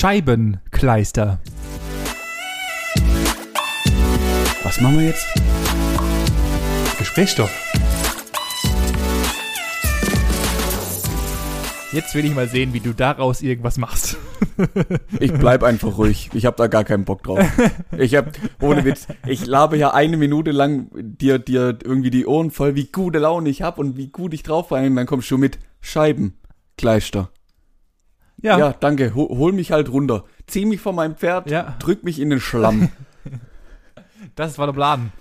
Scheibenkleister. Was machen wir jetzt? Gesprächsstoff. Jetzt will ich mal sehen, wie du daraus irgendwas machst. Ich bleib einfach ruhig. Ich habe da gar keinen Bock drauf. Ich hab, ohne Witz, ich labe ja eine Minute lang dir, dir irgendwie die Ohren voll, wie gute Laune ich hab und wie gut ich drauf war. Und dann kommst du mit Scheiben, Kleister. Ja, Ja, danke. Hol, hol mich halt runter. Zieh mich von meinem Pferd, Ja. drück mich in den Schlamm. das war der Plan.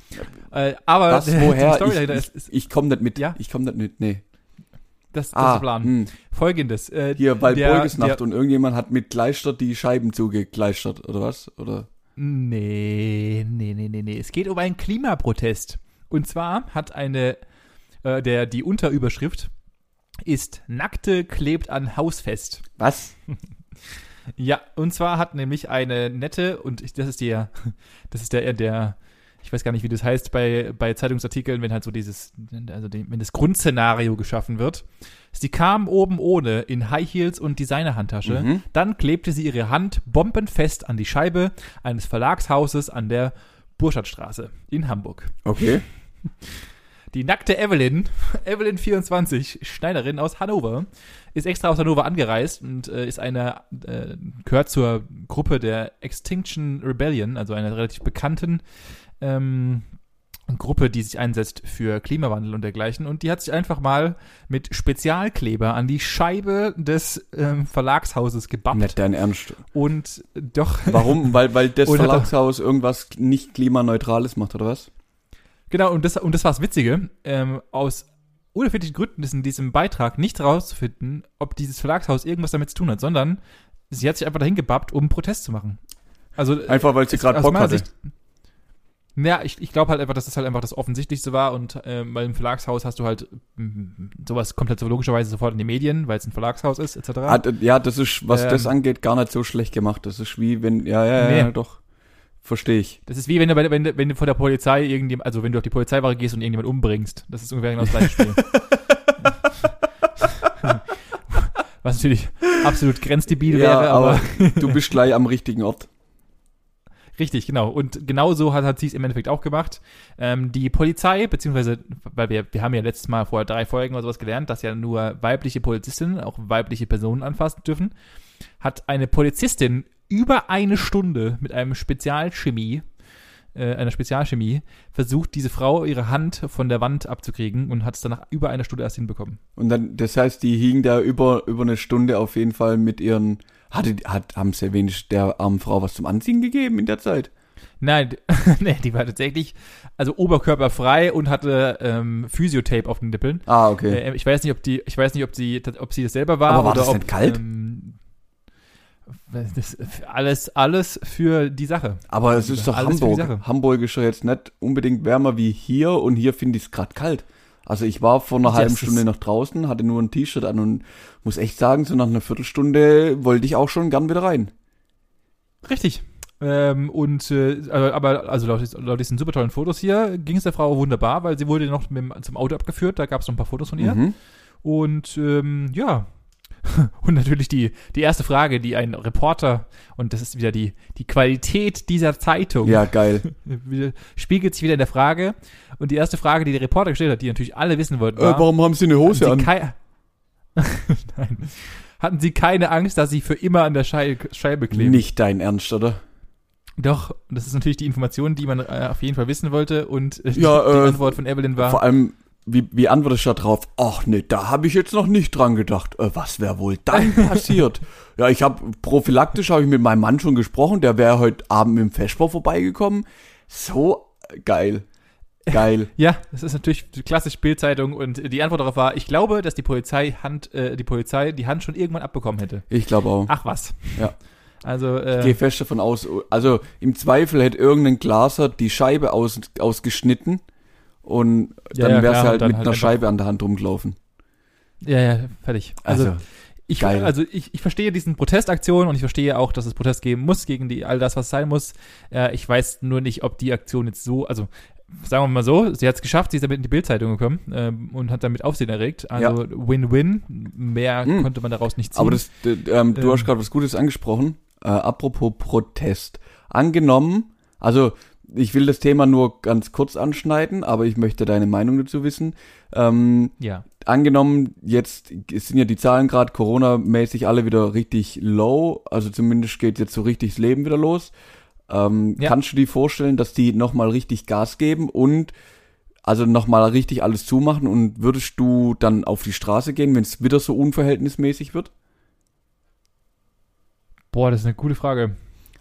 Äh, aber die woher? Ich, ich, ist, ich komm nicht mit. Ja? Ich komm nicht mit. Nee. das, das Ah, ist der Plan. hm. Folgendes. Äh, Hier, weil der- und irgendjemand hat mit Kleister die Scheiben zugekleistert, oder was? Oder? Nee, nee, nee, nee, nee. Es geht um einen Klimaprotest. Und zwar hat eine, äh, der, die Unterüberschrift ist Nackte klebt an Haus fest. Was? Ja, und zwar hat nämlich eine nette, und das ist der, das ist der, der, ich weiß gar nicht, wie das heißt bei, bei Zeitungsartikeln, wenn halt so dieses, also die, wenn das Grundszenario geschaffen wird. Sie kam oben ohne in High Heels und Designerhandtasche. Mhm. Dann klebte sie ihre Hand bombenfest an die Scheibe eines Verlagshauses an der Burschardstraße in Hamburg. Okay. Die nackte Evelyn, Evelyn 24, Schneiderin aus Hannover, ist extra aus Hannover angereist und äh, ist eine, äh, gehört zur Gruppe der Extinction Rebellion, also einer relativ bekannten ähm, Gruppe, die sich einsetzt für Klimawandel und dergleichen. Und die hat sich einfach mal mit Spezialkleber an die Scheibe des ähm, Verlagshauses gebappt. Nicht dein Ernst. Und doch, Warum? Weil, weil das Verlagshaus irgendwas nicht klimaneutrales macht, oder was? Genau, und das, und das war das Witzige. Ähm, aus unerfindlichen Gründen ist in diesem Beitrag nicht herauszufinden, ob dieses Verlagshaus irgendwas damit zu tun hat, sondern sie hat sich einfach dahin gebappt, um Protest zu machen. Also äh, Einfach, weil sie gerade Bock hatte. Sicht- Ja, ich, ich glaube halt einfach, dass das halt einfach das Offensichtlichste war und ähm, weil im Verlagshaus hast du halt mm, sowas komplett so logischerweise sofort in die Medien, weil es ein Verlagshaus ist, etc. D- ja, das ist, was Ähm. das angeht, gar nicht so schlecht gemacht. Das ist wie, wenn, ja, ja, ja, Nee. doch. Verstehe ich. Das ist wie wenn du, bei- wenn, du- wenn du vor der Polizei irgendjemand, also wenn du auf die Polizeiwache gehst und irgendjemand umbringst. Das ist ungefähr genau das gleiche Spiel. Was natürlich absolut grenzdebil Ja, wäre, aber, aber du bist gleich am richtigen Ort. richtig, genau. Und genau so hat, hat sie es im Endeffekt auch gemacht. Ähm, die Polizei, beziehungsweise, weil wir, wir haben ja letztes Mal vor drei Folgen oder sowas gelernt, dass ja nur weibliche Polizistinnen auch weibliche Personen anfassen dürfen, hat eine Polizistin über eine Stunde mit einem Spezialchemie, äh, einer Spezialchemie, versucht, diese Frau ihre Hand von der Wand abzukriegen und hat es dann nach über einer Stunde erst hinbekommen. Und dann, das heißt, die hingen da über, über eine Stunde auf jeden Fall mit ihren, hatte, hat, haben sie wenigstens der armen Frau was zum Anziehen gegeben in der Zeit? Nein, nee, die war tatsächlich, also oberkörperfrei und hatte ähm, Physiotape auf den Nippeln. Ah, okay. Äh, ich weiß nicht, ob die, ich weiß nicht, ob sie, ob sie das selber war Aber war oder das ob, nicht kalt? Ähm, alles, alles für die Sache. Aber es ist doch alles Hamburg. Hamburg ist ja jetzt nicht unbedingt wärmer wie hier und hier finde ich es gerade kalt. Also ich war vor einer Ja, halben Stunde noch draußen, hatte nur ein T-Shirt an und muss echt sagen, so nach einer Viertelstunde wollte ich auch schon gern wieder rein. Richtig. Ähm, und äh, aber aber, also laut, laut diesen super tollen Fotos hier ging es der Frau wunderbar, weil sie wurde noch mit, zum Auto abgeführt, da gab es noch ein paar Fotos von ihr. Mhm. Und ähm, ja. Und natürlich die, die erste Frage, die ein Reporter, und das ist wieder die, die Qualität dieser Zeitung, Ja, geil. spiegelt sich wieder in der Frage. Und die erste Frage, die der Reporter gestellt hat, die natürlich alle wissen wollten, Äh, war, warum haben Sie eine hatten Hose sie, an? Nein. hatten sie keine Angst, dass sie für immer an der Schei Scheibe kleben? Nicht dein Ernst, oder? Doch, das ist natürlich die Information, die man äh, auf jeden Fall wissen wollte. Und äh, Ja, die äh, Antwort von Evelyn war, Vor allem, wie, wie antwortest du da drauf? Ach nee, da habe ich jetzt noch nicht dran gedacht. Äh, was wäre wohl dann passiert? ja, ich habe prophylaktisch habe ich mit meinem Mann schon gesprochen, der wäre heute Abend mit dem Feschbau vorbeigekommen. So geil. Geil. Ja, das ist natürlich die klassisch Bildzeitung und die Antwort darauf war, ich glaube, dass die Polizei Hand, äh, die Polizei die Hand schon irgendwann abbekommen hätte. Ich glaube auch. Ach was. Ja. Also, Ich äh, gehe fest davon aus, also im Zweifel hätte irgendein Glaser die Scheibe aus, ausgeschnitten und Ja, dann ja, klar, sie und halt mit halt einer Scheibe an der Hand rumgelaufen. ja, ja, fertig. Also, Also, ich, geil. also ich, ich verstehe diesen Protestaktionen und ich verstehe auch, dass es Protest geben muss gegen die, all das, was sein muss. Äh, ich weiß nur nicht, ob die Aktion jetzt so, also sagen wir mal so, sie hat es geschafft, sie ist damit in die Bildzeitung gekommen ähm, und hat damit Aufsehen erregt. Also Win-Win. Mehr Mm. konnte man daraus nicht ziehen. aber das, d- ähm, du Ähm. hast gerade was Gutes angesprochen. Äh, apropos Protest. Angenommen, also ich will das Thema nur ganz kurz anschneiden, aber ich möchte deine Meinung dazu wissen. Ähm, Ja. angenommen, jetzt sind ja die Zahlen gerade Corona-mäßig alle wieder richtig low, also zumindest geht jetzt so richtig das Leben wieder los. Ähm, Ja. Kannst du dir vorstellen, dass die nochmal richtig Gas geben und also nochmal richtig alles zumachen und würdest du dann auf die Straße gehen, wenn es wieder so unverhältnismäßig wird? Boah, das ist eine gute Frage.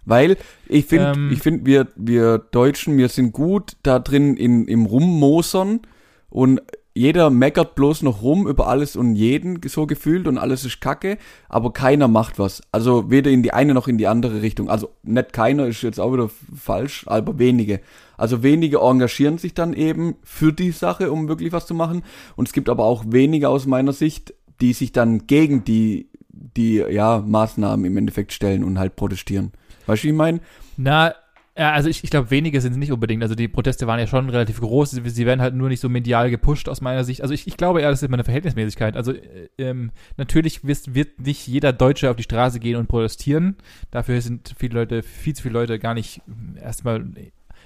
Weil ich finde, Ähm. ich finde, wir, wir Deutschen, wir sind gut da drin in, im Rummosern und jeder meckert bloß noch rum über alles und jeden so gefühlt und alles ist kacke, aber keiner macht was. Also weder in die eine noch in die andere Richtung. Also nicht keiner ist jetzt auch wieder falsch, aber wenige. Also wenige engagieren sich dann eben für die Sache, um wirklich was zu machen. Und es gibt aber auch wenige aus meiner Sicht, die sich dann gegen die, die ja, Maßnahmen im Endeffekt stellen und halt protestieren. Weißt du, wie ich meine? Na, ja, also ich, ich glaube, wenige sind es nicht unbedingt. Also die Proteste waren ja schon relativ groß. Sie, sie werden halt nur nicht so medial gepusht aus meiner Sicht. Also ich, ich glaube eher, das ist immer eine Verhältnismäßigkeit. Also äh, ähm, natürlich wird, wird nicht jeder Deutsche auf die Straße gehen und protestieren. Dafür sind viele Leute, viel zu viele Leute gar nicht ähm, erstmal.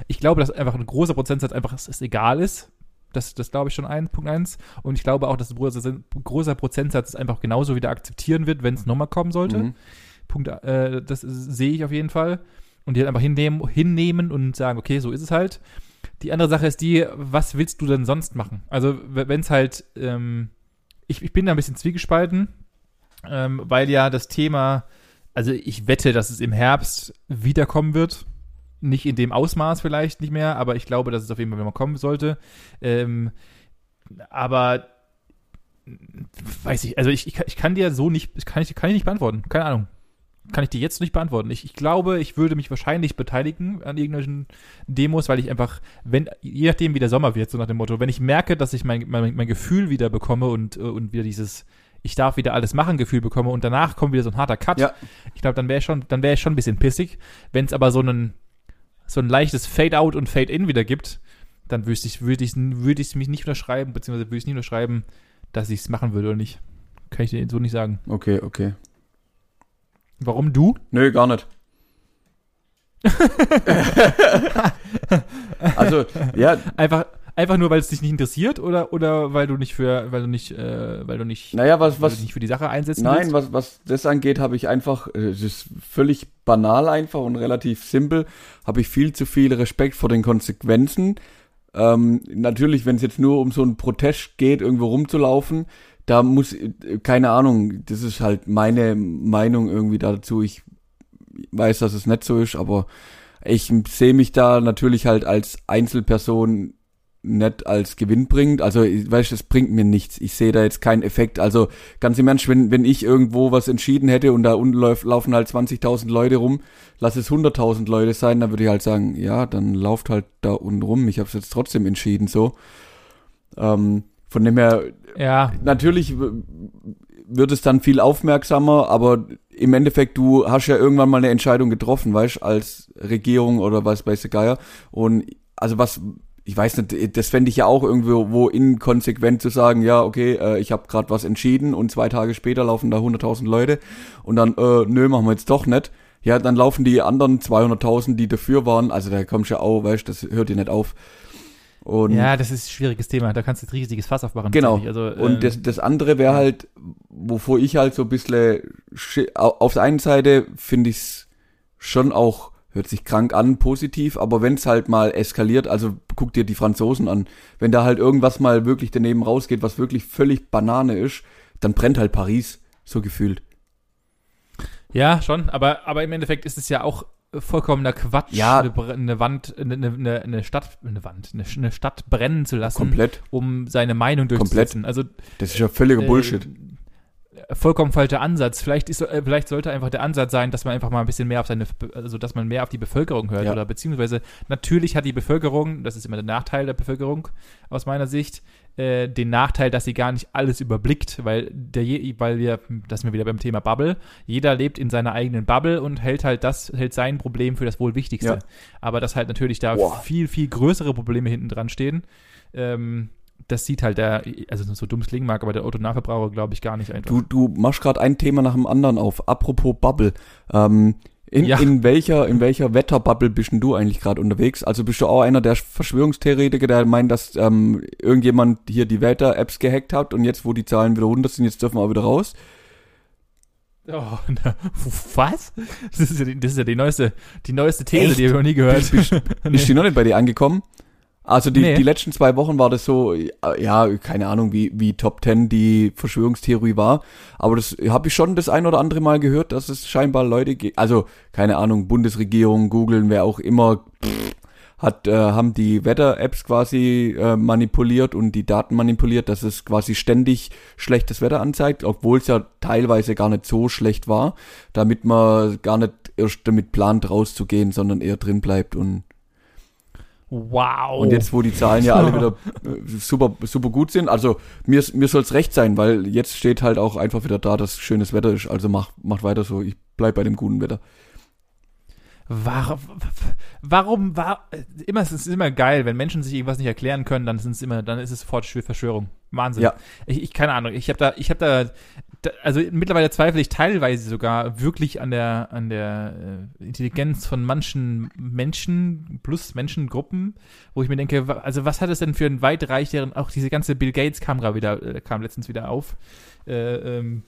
Ich glaube, dass einfach ein großer Prozentsatz einfach es, es egal ist. Das, das glaube ich schon ein, Punkt eins. Und ich glaube auch, dass ein großer, großer Prozentsatz es einfach genauso wieder akzeptieren wird, wenn es nochmal kommen sollte. Mhm. Punkt, äh, das sehe ich auf jeden Fall. Und die halt einfach hinnehmen, hinnehmen und sagen, okay, so ist es halt. Die andere Sache ist die, was willst du denn sonst machen? Also, wenn es halt, ähm, ich, ich bin da ein bisschen zwiegespalten, ähm, weil ja das Thema, also ich wette, dass es im Herbst wiederkommen wird. Nicht in dem Ausmaß vielleicht nicht mehr, aber ich glaube, dass es auf jeden Fall mal kommen sollte. Ähm, aber weiß ich, also ich, ich, kann- ich kann dir so nicht, ich kann ich, kann ich nicht beantworten. Keine Ahnung. Kann ich dir jetzt nicht beantworten. Ich, ich glaube, ich würde mich wahrscheinlich beteiligen an irgendwelchen Demos, weil ich einfach, wenn, je nachdem wie der Sommer wird, so nach dem Motto, wenn ich merke, dass ich mein, mein, mein Gefühl wieder bekomme und, äh, und wieder dieses, ich darf wieder alles machen Gefühl bekomme und danach kommt wieder so ein harter Cut, Ja. ich glaube, dann wäre ich schon, dann wäre ich schon ein bisschen pissig. Wenn es aber so einen, so ein leichtes Fade-out und Fade-in wieder gibt, dann würde ich, würde ich, würde ich mich nicht unterschreiben, beziehungsweise würde ich nicht unterschreiben, dass ich es machen würde oder nicht. Kann ich dir so nicht sagen. Okay, okay. Warum du? Nö, gar nicht. also, ja, Einfach, einfach nur, weil es dich nicht interessiert oder, oder weil du nicht für, weil du nicht, äh, weil du nicht, naja, was, was, dich nicht für die Sache einsetzen nein, willst? was, was das angeht, habe ich einfach, äh, es ist völlig banal einfach und relativ simpel, habe ich viel zu viel Respekt vor den Konsequenzen. Ähm, natürlich, wenn es jetzt nur um so einen Protest geht, irgendwo rumzulaufen, da muss, keine Ahnung, das ist halt meine Meinung irgendwie dazu. Ich weiß, dass es nicht so ist, aber ich sehe mich da natürlich halt als Einzelperson nicht als gewinnbringend. Also, weißt du, es bringt mir nichts. Ich sehe da jetzt keinen Effekt. Also, ganz im Ernst, wenn, wenn ich irgendwo was entschieden hätte und da unten läuf, laufen halt 20.000 Leute rum, lass es 100.000 Leute sein, dann würde ich halt sagen, ja, dann lauft halt da unten rum. Ich habe es jetzt trotzdem entschieden, so. Ähm, von dem her, Ja, natürlich wird es dann viel aufmerksamer, aber im Endeffekt, du hast ja irgendwann mal eine Entscheidung getroffen, weißt als Regierung oder was weiß der Geier. Und also was, ich weiß nicht, das fände ich ja auch irgendwo wo inkonsequent zu sagen, ja, okay, äh, ich habe gerade was entschieden und zwei Tage später laufen da 100.000 Leute und dann, äh, nö, machen wir jetzt doch nicht. Ja, dann laufen die anderen 200.000, die dafür waren, also da kommst du ja auch, weißt das hört dir nicht auf. Und ja, das ist ein schwieriges Thema. Da kannst du ein riesiges Fass aufmachen. Genau. Also, Und ähm, das, das andere wäre halt, wovor ich halt so ein bisschen, auf der einen Seite finde ich es schon auch, hört sich krank an, positiv, aber wenn es halt mal eskaliert, also guck dir die Franzosen an, wenn da halt irgendwas mal wirklich daneben rausgeht, was wirklich völlig Banane ist, dann brennt halt Paris, so gefühlt. Ja, schon, aber, aber im Endeffekt ist es ja auch vollkommener Quatsch, Ja. eine, Wand, eine, eine, eine Stadt, eine Wand, eine, eine Stadt brennen zu lassen, Komplett. um seine Meinung durchzusetzen. Also Das ist ja völliger äh, Bullshit. Vollkommen falscher Ansatz. Vielleicht ist, äh, vielleicht sollte einfach der Ansatz sein, dass man einfach mal ein bisschen mehr auf seine, also dass man mehr auf die Bevölkerung hört Ja. oder beziehungsweise natürlich hat die Bevölkerung, das ist immer der Nachteil der Bevölkerung aus meiner Sicht, äh, den Nachteil, dass sie gar nicht alles überblickt, weil der, weil wir, das sind wir wieder beim Thema Bubble, jeder lebt in seiner eigenen Bubble und hält halt das, hält sein Problem für das wohl Wichtigste. Ja. Aber dass halt natürlich da Boah. viel, viel größere Probleme hinten dran stehen, ähm, das sieht halt der, also so dumm klingen mag, aber der Autonahverbraucher glaube ich gar nicht einfach. Du, du machst gerade ein Thema nach dem anderen auf. Apropos Bubble. Ähm, In, Ja. in welcher, in welcher Wetterbubble bist denn du eigentlich gerade unterwegs? Also bist du auch einer der Verschwörungstheoretiker, der meint, dass ähm, irgendjemand hier die Wetter-Apps gehackt hat und jetzt, wo die Zahlen wieder runter sind, jetzt dürfen wir auch wieder raus? Oh, na, was? Das ist ja die, das ist ja die neueste, die neueste These, Echt? die habe ich noch nie gehört. Ist die noch nicht bei dir angekommen? Also die, Nee. die letzten zwei Wochen war das so, ja, keine Ahnung, wie, wie Top 10 die Verschwörungstheorie war. Aber das habe ich schon das ein oder andere Mal gehört, dass es scheinbar Leute gibt. Also, keine Ahnung, Bundesregierung, Googeln, wer auch immer, pff, hat, äh, haben die Wetter-Apps quasi äh, manipuliert und die Daten manipuliert, dass es quasi ständig schlechtes Wetter anzeigt, obwohl es ja teilweise gar nicht so schlecht war, damit man gar nicht erst damit plant rauszugehen, sondern eher drin bleibt und Wow. und jetzt, wo die Zahlen ja alle wieder äh, super, super gut sind, also mir, mir soll's recht sein, weil jetzt steht halt auch einfach wieder da, dass schönes Wetter ist. Also mach, macht weiter so. Ich bleib bei dem guten Wetter. Warum, warum war immer es ist immer geil, wenn Menschen sich irgendwas nicht erklären können, dann sind es immer, dann ist es sofort Verschwörung. Wahnsinn. Ja. Ich, ich keine Ahnung. Ich habe da, ich habe da, also mittlerweile zweifle ich teilweise sogar wirklich an der an der äh, Intelligenz von manchen Menschen plus Menschengruppen, wo ich mir denke, also was hat es denn für einen weitreicheren, auch diese ganze Bill Gates kam gerade wieder, äh, kam letztens wieder auf. Äh, ähm,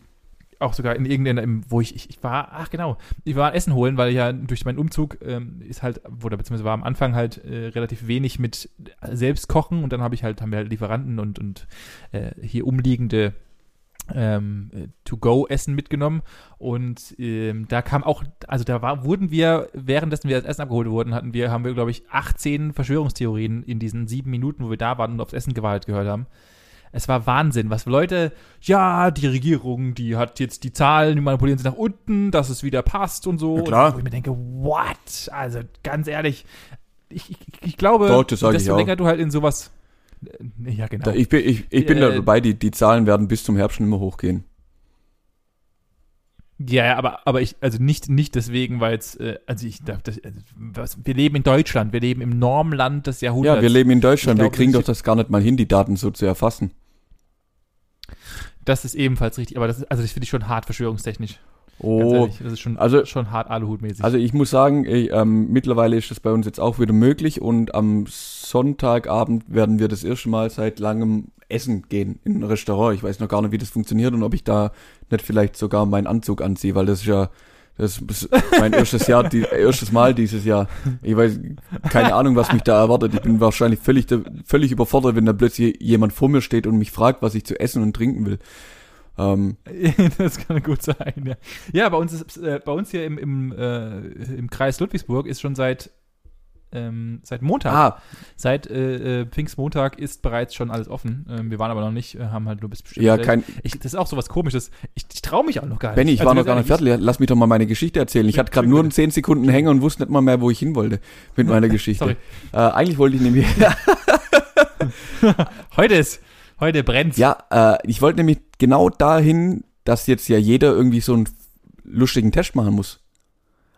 auch sogar in irgendeinem, wo ich, ich, ich war, ach genau, ich war Essen holen, weil ja durch meinen Umzug ähm, ist halt, oder beziehungsweise war am Anfang halt äh, relativ wenig mit selbst kochen und dann habe ich halt, haben wir halt Lieferanten und, und äh, hier umliegende ähm, äh, To-Go-Essen mitgenommen und ähm, da kam auch, also da war, wurden wir, währenddessen wir das Essen abgeholt wurden, hatten wir, haben wir, glaube ich, 18 Verschwörungstheorien in diesen sieben Minuten, wo wir da waren und aufs Essen gewartet gehört haben. Es war Wahnsinn, was Leute, ja, die Regierung, die hat jetzt die Zahlen, die manipulieren sie nach unten, dass es wieder passt und so. Ja, klar. Und wo ich mir denke, what? Also ganz ehrlich, ich, ich, ich glaube, Doch, das desto auch. länger du halt in sowas. Äh, Ja, genau. Da, ich bin, ich, ich bin da Äh, dabei, die, die Zahlen werden bis zum Herbst schon immer hochgehen. Ja, ja, aber, aber ich, also nicht, nicht deswegen, weil es, äh, also ich, das, das, was, wir leben in Deutschland, wir leben im Normland des Jahrhunderts. Ja, wir leben in Deutschland, Ich wir glaub, kriegen doch das gar nicht mal hin, die Daten so zu erfassen. Das ist ebenfalls richtig, aber das ist, also das finde ich schon hart verschwörungstechnisch. Oh, ehrlich, das ist schon, also- schon hart Aluhutmäßig. Also ich muss sagen, ey, ähm, mittlerweile ist das bei uns jetzt auch wieder möglich und am Sonntagabend werden wir das erste Mal seit langem essen gehen in ein Restaurant. Ich weiß noch gar nicht, wie das funktioniert und ob ich da nicht vielleicht sogar meinen Anzug anziehe, weil das ist ja das ist mein erstes Jahr, die, erstes Mal dieses Jahr. Ich weiß keine Ahnung, was mich da erwartet. Ich bin wahrscheinlich völlig, völlig überfordert, wenn da plötzlich jemand vor mir steht und mich fragt, was ich zu essen und trinken will. Ähm, das kann gut sein, ja. Ja, bei uns ist, äh, bei uns hier im, im, äh, im Kreis Ludwigsburg ist schon seit, ähm, seit Montag, ah, seit äh, äh, Pfingstmontag ist bereits schon alles offen. Ähm, wir waren aber noch nicht, äh, haben halt nur bis bestimmt. ja, kein, ich, das ist auch so was komisches. Ich, ich traue mich auch noch gar nicht. Benny, ich Also war noch gar nicht fertig. Lass mich doch mal meine Geschichte erzählen. Ich hatte gerade nur einen 10 Sekunden Hänger und wusste nicht mal mehr, wo ich hin wollte mit meiner Geschichte. Sorry. Äh, eigentlich wollte ich nämlich, Ich, heute ist, heute brennt's. ja, äh, ich wollte nämlich genau dahin, dass jetzt ja jeder irgendwie so einen lustigen Test machen muss.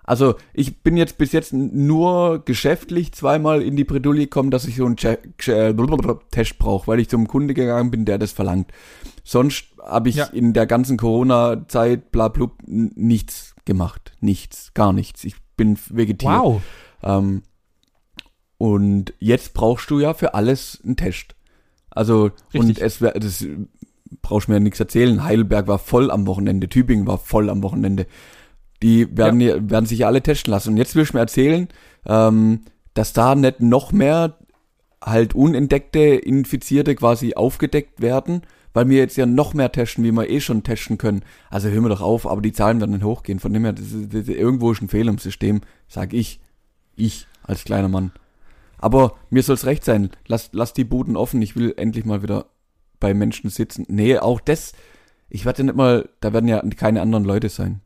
Also ich bin jetzt bis jetzt nur geschäftlich zweimal in die Bredouille gekommen, dass ich so einen Che Che blablabla Test brauche, weil ich zum Kunde gegangen bin, der das verlangt. Sonst habe ich Ja. in der ganzen Corona-Zeit bla blub nichts gemacht. Nichts, gar nichts. Ich bin vegetiert. Wow. Ähm, und jetzt brauchst du ja für alles einen Test. Also, und Richtig. es wär, das brauchst mir ja nichts erzählen. Heidelberg war voll am Wochenende, Tübingen war voll am Wochenende. Die werden, ja. werden sich ja alle testen lassen. Und jetzt willst du mir erzählen, ähm, dass da nicht noch mehr halt unentdeckte Infizierte quasi aufgedeckt werden, weil wir jetzt ja noch mehr testen, wie wir eh schon testen können. Also hören wir doch auf, aber die Zahlen werden nicht hochgehen. Von dem her, das ist, das ist, irgendwo ist ein Fehler im System, sag ich. Ich als kleiner Mann. Aber mir soll's recht sein. Lass, lass die Buden offen. Ich will endlich mal wieder bei Menschen sitzen. Nee, auch das. Ich werde ja nicht mal, da werden ja keine anderen Leute sein.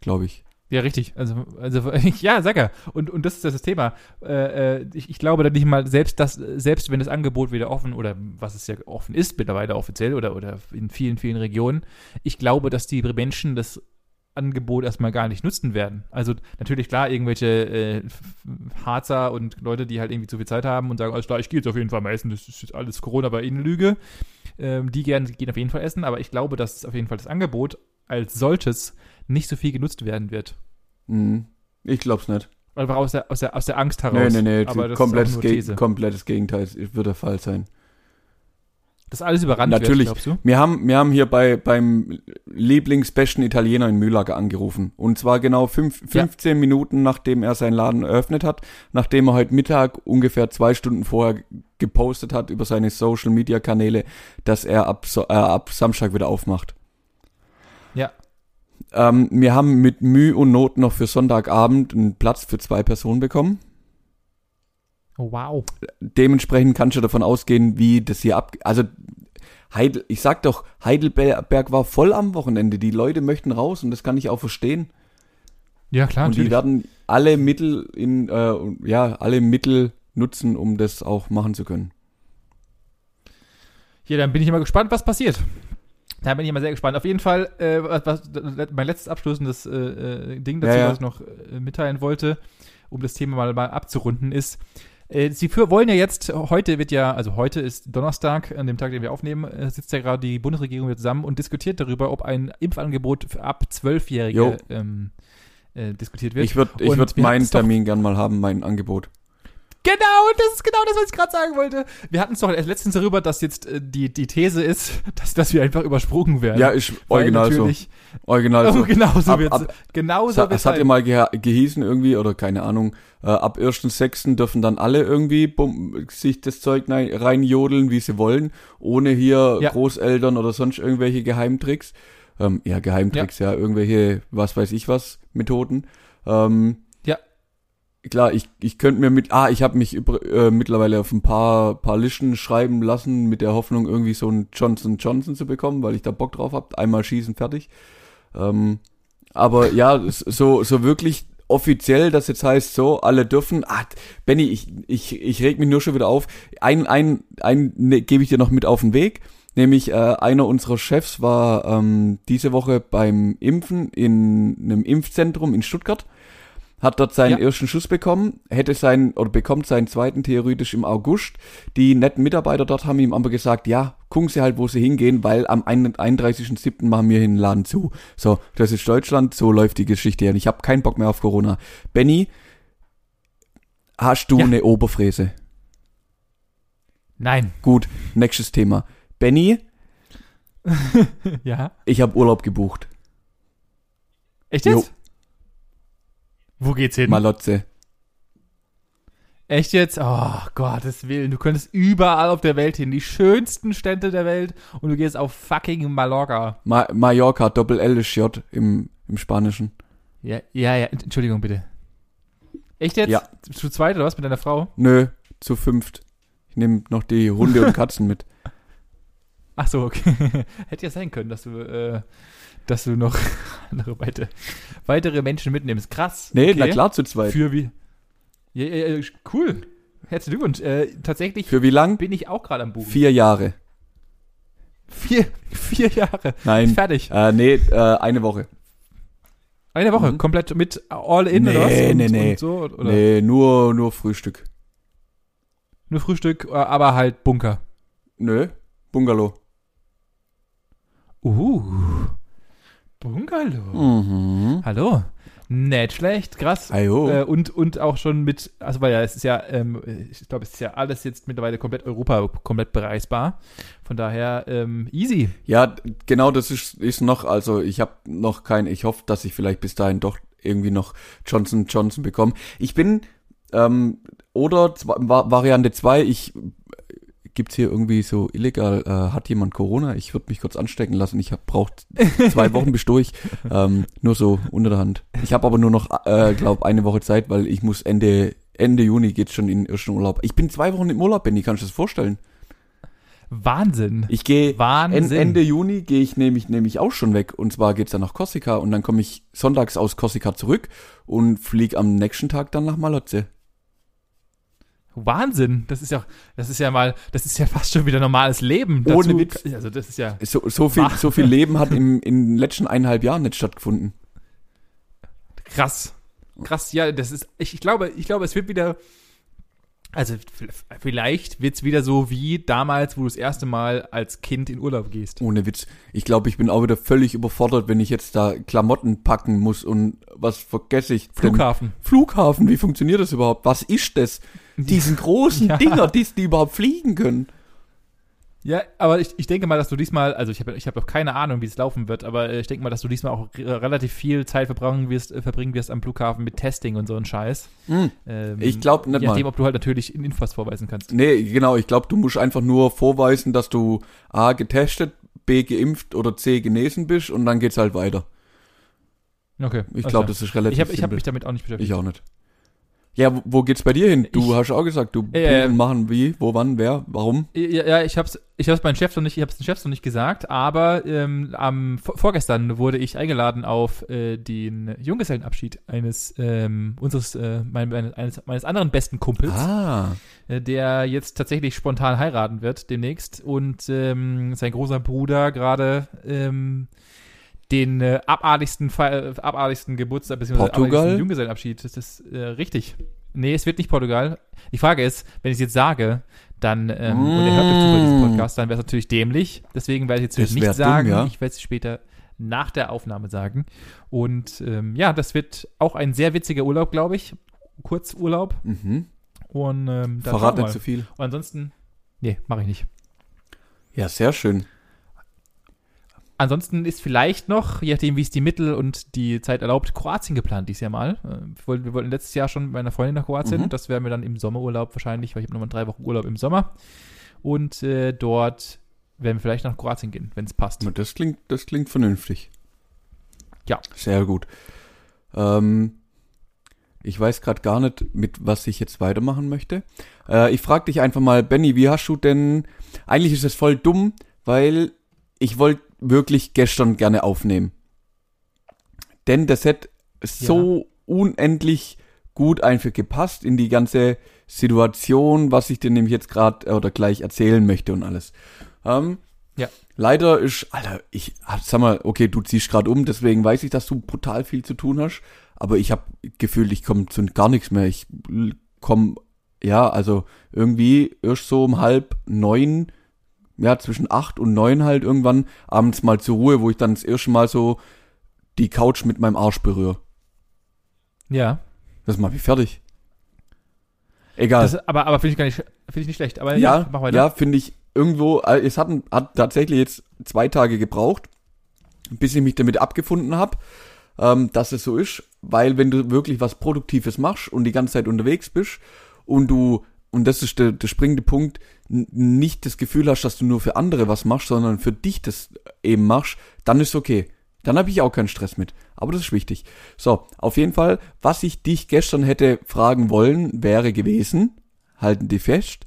Glaube ich. Ja, richtig. Also, also ja, sag ja. Und, und das ist das Thema. Äh, äh, ich, ich glaube da nicht mal, selbst das, selbst wenn das Angebot wieder offen oder was es ja offen ist mittlerweile offiziell oder, oder in vielen, vielen Regionen, ich glaube, dass die Menschen das Angebot erstmal gar nicht nutzen werden. Also natürlich klar, irgendwelche äh, Harzer und Leute, die halt irgendwie zu viel Zeit haben und sagen, alles klar, ich gehe jetzt auf jeden Fall mal essen, das ist alles Corona bei Ihnen Lüge. Ähm, die gern, gehen auf jeden Fall essen, aber ich glaube, dass auf jeden Fall das Angebot als solches nicht so viel genutzt werden wird. Hm. Ich glaub's nicht. Einfach aus der, aus der, aus der Angst heraus. Nee, nee, nee, komplettes, Ge komplettes Gegenteil es wird der Fall sein. Das alles überrannt Natürlich. wird, glaubst du? Wir haben, wir haben hier bei, beim Lieblingsbesten Italiener in Mühlager angerufen. Und zwar genau fünf, Ja. 15 Minuten, nachdem er seinen Laden eröffnet hat, nachdem er heute Mittag ungefähr zwei Stunden vorher gepostet hat über seine Social Media Kanäle, dass er ab, äh, ab Samstag wieder aufmacht. Ja. Ähm, wir haben mit Mühe und Not noch für Sonntagabend einen Platz für zwei Personen bekommen. Oh, wow. dementsprechend kannst du davon ausgehen, wie das hier ab, also Heidel, ich sag doch, Heidelberg war voll am Wochenende. Die Leute möchten raus und das kann ich auch verstehen. Ja, klar, und die natürlich. werden alle Mittel in, äh, ja, alle Mittel nutzen, um das auch machen zu können. Ja, dann bin ich mal gespannt, was passiert. Da bin ich mal sehr gespannt. Auf jeden Fall, äh, was, mein letztes abschließendes äh, äh, Ding dazu, Ja, ja. was ich noch äh, mitteilen wollte, um das Thema mal, mal abzurunden, ist, sie für, wollen ja jetzt, heute wird ja, also heute ist Donnerstag, an dem Tag, den wir aufnehmen, äh, sitzt ja gerade die Bundesregierung wieder zusammen und diskutiert darüber, ob ein Impfangebot für ab Zwölfjährige ähm, äh, diskutiert wird. Ich würde ich würd meinen Termin gern mal haben, mein Angebot. Genau, das ist genau das, was ich gerade sagen wollte. Wir hatten es doch erst letztens darüber, dass jetzt äh, die, die These ist, dass, dass wir einfach übersprungen werden. Ja, ist Weil original so. natürlich- Original Oh, so. genau so Ab- wird's. ab- Genau Es so es hat ja mal geha- gehießen irgendwie, oder keine Ahnung, äh, ab 1.6. dürfen dann alle irgendwie bum, sich das Zeug reinjodeln, wie sie wollen, ohne hier Ja. Großeltern oder sonst irgendwelche Geheimtricks. Ähm, ja, Geheimtricks, ja. irgendwelche, was weiß ich was, Methoden. Ähm, Ja. Klar, ich, ich könnte mir mit, ah, ich habe mich äh, mittlerweile auf ein paar, paar Listen schreiben lassen, mit der Hoffnung, irgendwie so ein Johnson Johnson zu bekommen, weil ich da Bock drauf hab. Einmal schießen, fertig. Ähm, aber ja, so, so wirklich offiziell, das jetzt heißt so, alle dürfen. Ah, Benny, ich, ich, ich reg mich nur schon wieder auf. Ein, ein, ein ne, gebe ich dir noch mit auf den Weg. Nämlich äh, einer unserer Chefs war ähm, diese Woche beim Impfen in einem Impfzentrum in Stuttgart hat dort seinen Ja. ersten Schuss bekommen, hätte seinen oder bekommt seinen zweiten theoretisch im August. Die netten Mitarbeiter dort haben ihm aber gesagt, ja, gucken Sie halt, wo Sie hingehen, weil am 31.07. machen wir den Laden zu. So, das ist Deutschland, so läuft die Geschichte. Und ich habe keinen Bock mehr auf Corona. Benny, hast du Ja. eine Oberfräse? Nein. Gut, nächstes Thema. Benny, Ja. ich habe Urlaub gebucht. Echt Jo. Wo geht's hin? Malotze. Echt jetzt? Oh, Gottes Willen. Du könntest überall auf der Welt hin. Die schönsten Städte der Welt. Und du gehst auf fucking Mallorca. Ma Mallorca, Doppel L ist J im, im Spanischen. Ja, ja, ja. Entschuldigung, bitte. Echt jetzt? Ja. Zu zweit oder was mit deiner Frau? Nö, zu fünft. Ich nehme noch die Hunde und Katzen mit. Ach so, okay. Hätte ja sein können, dass du, äh, dass du noch andere weite, weitere Menschen mitnimmst. Krass. Nee, okay. na klar zu zweit. Für wie? Ja, ja, cool. Herzlichen Glückwunsch. Äh, tatsächlich Für wie lang? bin ich auch gerade am Buchen. Vier Jahre. Vier, vier Jahre. Nein. Fertig. Äh, nee, äh, eine Woche. Eine Woche. Mhm. Komplett mit all in Nee, oder was? Und, nee, nee. Und so, oder? Nee, nur, nur Frühstück. Nur Frühstück, äh, aber halt Bunker. Nö, Bungalow. Uh. Bungalow. Mhm. Hallo. Nicht schlecht, krass. Ajo. Äh, und, und auch schon mit, also weil ja, es ist ja, ähm, ich glaube, es ist ja alles jetzt mittlerweile komplett Europa komplett bereisbar. Von daher ähm, easy. Ja, genau das ist, ist noch, also ich habe noch kein, ich hoffe, dass ich vielleicht bis dahin doch irgendwie noch Johnson Johnson bekomme. Ich bin, ähm, oder Va- Variante 2, ich gibt's hier irgendwie so illegal, äh, hat jemand Corona? Ich würde mich kurz anstecken lassen. Ich hab braucht zwei Wochen bis durch. Ähm, nur so unter der Hand. Ich habe aber nur noch, äh, glaube eine Woche Zeit, weil ich muss Ende Ende Juni geht's schon in den ersten Urlaub. Ich bin zwei Wochen im Urlaub, Benny, kannst du das vorstellen? Wahnsinn. Ich gehe Ende Juni gehe ich nämlich, nämlich auch schon weg. Und zwar geht's dann nach Korsika und dann komme ich sonntags aus Korsika zurück und flieg am nächsten Tag dann nach Malotze. Wahnsinn. Das ist ja, das ist ja mal, das ist ja fast schon wieder normales Leben. Ohne Witz. Also das ist ja So, so, viel, so viel Leben hat im, in den letzten eineinhalb Jahren nicht stattgefunden. krass. Krass, ja, das ist, ich, ich glaube, ich glaube, es wird wieder, Also vielleicht wird's wieder so wie damals, wo du das erste Mal als Kind in Urlaub gehst. Ohne Witz. Ich glaube, ich bin auch wieder völlig überfordert, wenn ich jetzt da Klamotten packen muss und was vergesse ich. denn? Flughafen. Flughafen, wie funktioniert das überhaupt? Was ist das? Diesen großen Ja. Dinger, die, die überhaupt fliegen können. Ja, aber ich, ich denke mal, dass du diesmal, also ich habe ich hab auch keine Ahnung, wie es laufen wird, aber äh, ich denke mal, dass du diesmal auch re- relativ viel Zeit verbringen wirst, äh, verbringen wirst am Flughafen mit Testing und so ein Scheiß. Hm. Ähm, Ich glaub nicht je nachdem, mal. ob du halt natürlich in Infos vorweisen kannst. Nee, genau, ich glaube, du musst einfach nur vorweisen, dass du A getestet, B geimpft oder C genesen bist und dann geht's halt weiter. Okay. Ich glaube, das ist relativ Ich habe hab mich damit auch nicht beschäftigt. Ich auch nicht. Ja, wo- wo geht's bei dir hin? Du Ich- hast auch gesagt, du Äh, machen wie, wo, wann, wer, warum? Ja, ja, ich hab's, ich hab's meinem Chef noch nicht, ich hab's dem Chef noch nicht gesagt, aber ähm, am vor- vorgestern wurde ich eingeladen auf äh, den Junggesellenabschied eines ähm, unseres äh, mein, meines, eines, meines anderen besten Kumpels, Ah, äh, der jetzt tatsächlich spontan heiraten wird demnächst und ähm, sein großer Bruder gerade ähm, den äh, abartigsten, Fe- äh, abartigsten Geburtstag bzw. Abartigsten Junggesellenabschied. Das ist äh, richtig. Nee, es wird nicht Portugal. Die Frage ist, wenn ich es jetzt sage, dann ähm, und er hört durch Zufall diesen Mm. Podcast, dann wäre es natürlich dämlich. Deswegen werde ich jetzt Das nicht wär dumm, sagen. ja. Ich werde es später nach der Aufnahme sagen. Und ähm, ja, das wird auch ein sehr witziger Urlaub, glaube ich. Kurzurlaub. mhm. Und ähm, Verrat nicht zu viel. und ansonsten, nee, mache ich nicht. Ja, sehr schön. Ansonsten ist vielleicht noch, je nachdem, wie es die Mittel und die Zeit erlaubt, Kroatien geplant dieses Jahr mal. Äh, Wir wollten, letztes Jahr schon mit meiner Freundin nach Kroatien. Mhm. Das werden wir dann im Sommerurlaub wahrscheinlich, weil ich habe nochmal drei Wochen Urlaub im Sommer. Und äh, dort werden wir vielleicht nach Kroatien gehen, wenn es passt. Das klingt, das klingt vernünftig. Ja. Sehr gut. Ähm, ich weiß gerade gar nicht, mit was ich jetzt weitermachen möchte. Äh, ich frage dich einfach mal, Benny, wie hast du denn, eigentlich ist es voll dumm, weil ich wollte wirklich gestern gerne aufnehmen. Denn das hätte so unendlich gut einfach gepasst in die ganze Situation, was ich dir nämlich jetzt gerade oder gleich erzählen möchte und alles. Ähm, Ja. Leider ist, Alter, ich sag mal, okay, du ziehst gerade um, deswegen weiß ich, dass du brutal viel zu tun hast, aber ich habe gefühlt, ich komme zu gar nichts mehr. Ich komme, ja, also irgendwie erst so um halb neun, ja, zwischen acht und neun halt irgendwann abends mal zur Ruhe, wo ich dann das erste Mal so die Couch mit meinem Arsch berühre. Ja. Das macht mich fertig. Egal. Das, aber aber finde ich gar nicht, finde ich nicht schlecht. Aber ja, ja, mach weiter. ja, finde ich irgendwo, äh, es hat, hat tatsächlich jetzt zwei Tage gebraucht, bis ich mich damit abgefunden habe, ähm, dass es so ist, weil wenn du wirklich was Produktives machst und die ganze Zeit unterwegs bist und du, und das ist der, der springende Punkt, nicht das Gefühl hast, dass du nur für andere was machst, sondern für dich das eben machst, dann ist okay. Dann habe ich auch keinen Stress mit. Aber das ist wichtig. So, auf jeden Fall, was ich dich gestern hätte fragen wollen, wäre gewesen, halten die fest,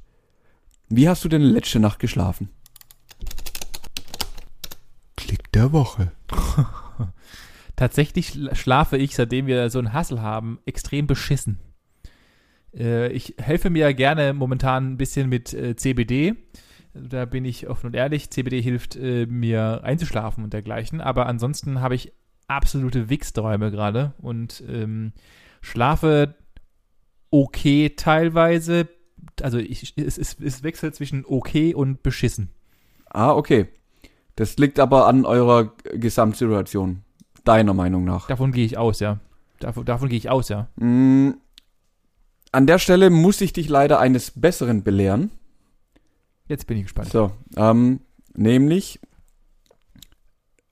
wie hast du denn letzte Nacht geschlafen? Klick der Woche. Tatsächlich schla- schlafe ich, seitdem wir so einen Hassel haben, extrem beschissen. Äh, ich helfe mir gerne momentan ein bisschen mit äh, CBD. Da bin ich offen und ehrlich. CBD hilft äh, mir einzuschlafen und dergleichen. Aber ansonsten habe ich absolute Wichsträume gerade und ähm, schlafe okay teilweise. Also ich, es, es, es wechselt zwischen okay und beschissen. Ah, okay. Das liegt aber an eurer Gesamtsituation. Deiner Meinung nach. Davon gehe ich aus, ja. Davon, davon gehe ich aus, ja. Mm, an der Stelle muss ich dich leider eines Besseren belehren. Jetzt bin ich gespannt. So, ähm, nämlich,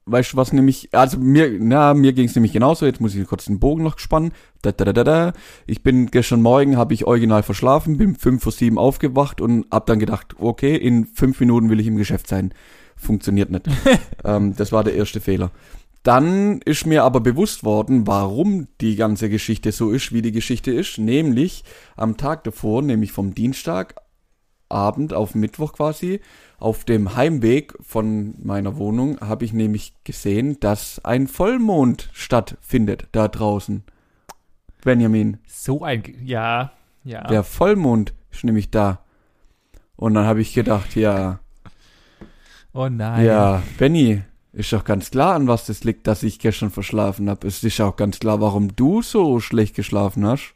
weißt du was nämlich, also mir, na, mir ging es nämlich genauso, jetzt muss ich kurz den Bogen noch spannen. Da, da, da, da. Ich bin gestern Morgen, habe ich original verschlafen, bin fünf vor sieben aufgewacht und hab dann gedacht, okay, in fünf Minuten will ich im Geschäft sein. Funktioniert nicht. ähm, das war der erste Fehler. Dann ist mir aber bewusst worden, warum die ganze Geschichte so ist, wie die Geschichte ist. Nämlich am Tag davor, nämlich vom Dienstagabend auf Mittwoch quasi, auf dem Heimweg von meiner Wohnung habe ich nämlich gesehen, dass ein Vollmond stattfindet da draußen. Benjamin, So ein, ja, ja. der Vollmond ist nämlich da. Und dann habe ich gedacht, ja, Oh nein. ja, Benny, ist doch ganz klar, an was das liegt, dass ich gestern verschlafen habe. Es ist auch ganz klar, warum du so schlecht geschlafen hast.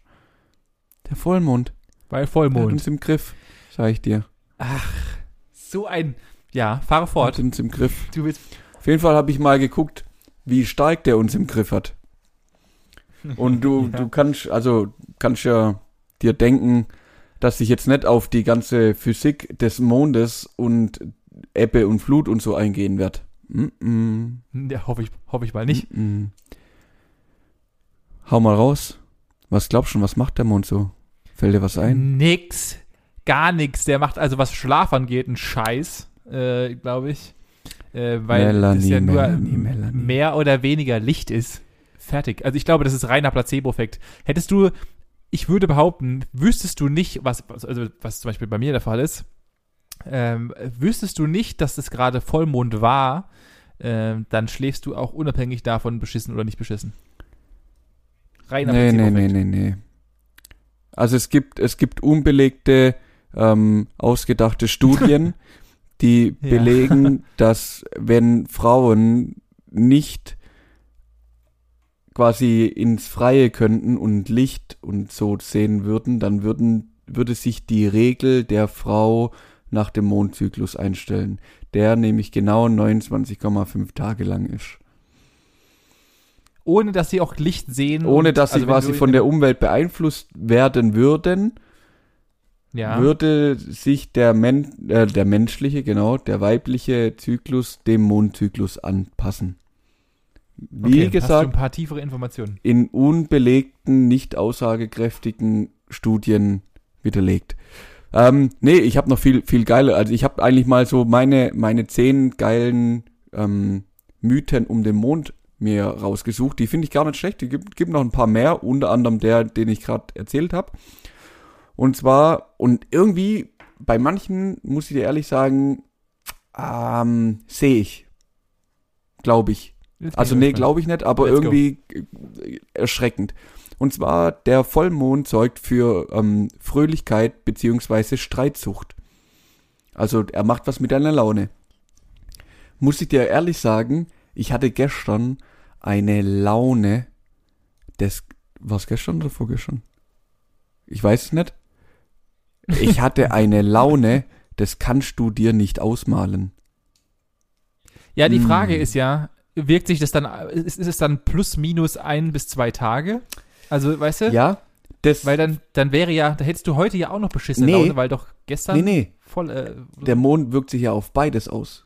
Der Vollmond. Bei Er hat Vollmond. uns im Griff, sag ich dir. So ein, ja, fahre Hat fort. uns im Griff. Du willst, Auf jeden Fall habe ich mal geguckt, wie stark der uns im Griff hat. Und du, Ja. du kannst, also kannst ja dir denken, dass ich jetzt nicht auf die ganze Physik des Mondes und Ebbe und Flut und so eingehen werde. Mm -mm, ja, hoffe ich, hoffe ich mal nicht. mm. Hau mal raus. Was glaubst du, schon, was macht der Mond so? Fällt dir was ein? Nix. Gar nix. Der macht also, was Schlaf angeht, einen Scheiß, äh, glaube ich. Äh, weil Melanie, das ja nur Melanie, Melanie. mehr oder weniger Licht ist. Fertig. Also ich glaube, das ist reiner Placebo-Effekt. Hättest du, ich würde behaupten, wüsstest du nicht, was, also was zum Beispiel bei mir der Fall ist, ähm, wüsstest du nicht, dass es gerade Vollmond war, ähm, dann schläfst du auch unabhängig davon, beschissen oder nicht beschissen. Reiner Nee, nee, nee, nee, nee. Also es gibt, es gibt unbelegte, ähm, ausgedachte Studien, die Ja. belegen, dass wenn Frauen nicht quasi ins Freie könnten und Licht und so sehen würden, dann würden, würde sich die Regel der Frau nach dem Mondzyklus einstellen, der nämlich genau 29,5 Tage lang ist. Ohne dass sie auch Licht sehen. Ohne und- dass sie also wenn quasi von der Umwelt beeinflusst werden würden, ja. würde sich der, Men äh, der menschliche, genau, der weibliche Zyklus dem Mondzyklus anpassen. Wie Okay, gesagt, ein paar tiefere Informationen. in unbelegten, nicht aussagekräftigen Studien widerlegt. Ähm, nee, ich habe noch viel, viel geile. Also ich habe eigentlich mal so meine, meine zehn geilen ähm, Mythen um den Mond mir rausgesucht. Die finde ich gar nicht schlecht. Die gibt, gibt noch ein paar mehr, unter anderem der, den ich gerade erzählt habe. Und zwar, und irgendwie, bei manchen, muss ich dir ehrlich sagen, ähm, sehe ich. Glaube ich. Also nee, glaube ich nicht, aber Let's go. irgendwie äh, erschreckend. Und zwar, der Vollmond sorgt für ähm, Fröhlichkeit beziehungsweise Streitsucht. Also er macht was mit deiner Laune. Muss ich dir ehrlich sagen, ich hatte gestern eine Laune des... Was gestern oder vorgestern? Ich weiß es nicht. Ich hatte eine Laune, das kannst du dir nicht ausmalen. Ja, die Mm. Frage ist ja, wirkt sich das dann, ist, ist es dann plus minus ein bis zwei Tage? Also, weißt du? Ja, das... Weil dann, dann wäre ja, da hättest du heute ja auch noch beschissene Nee. Laune, weil doch gestern nee, nee. voll, äh, Der Mond wirkt sich ja auf beides aus.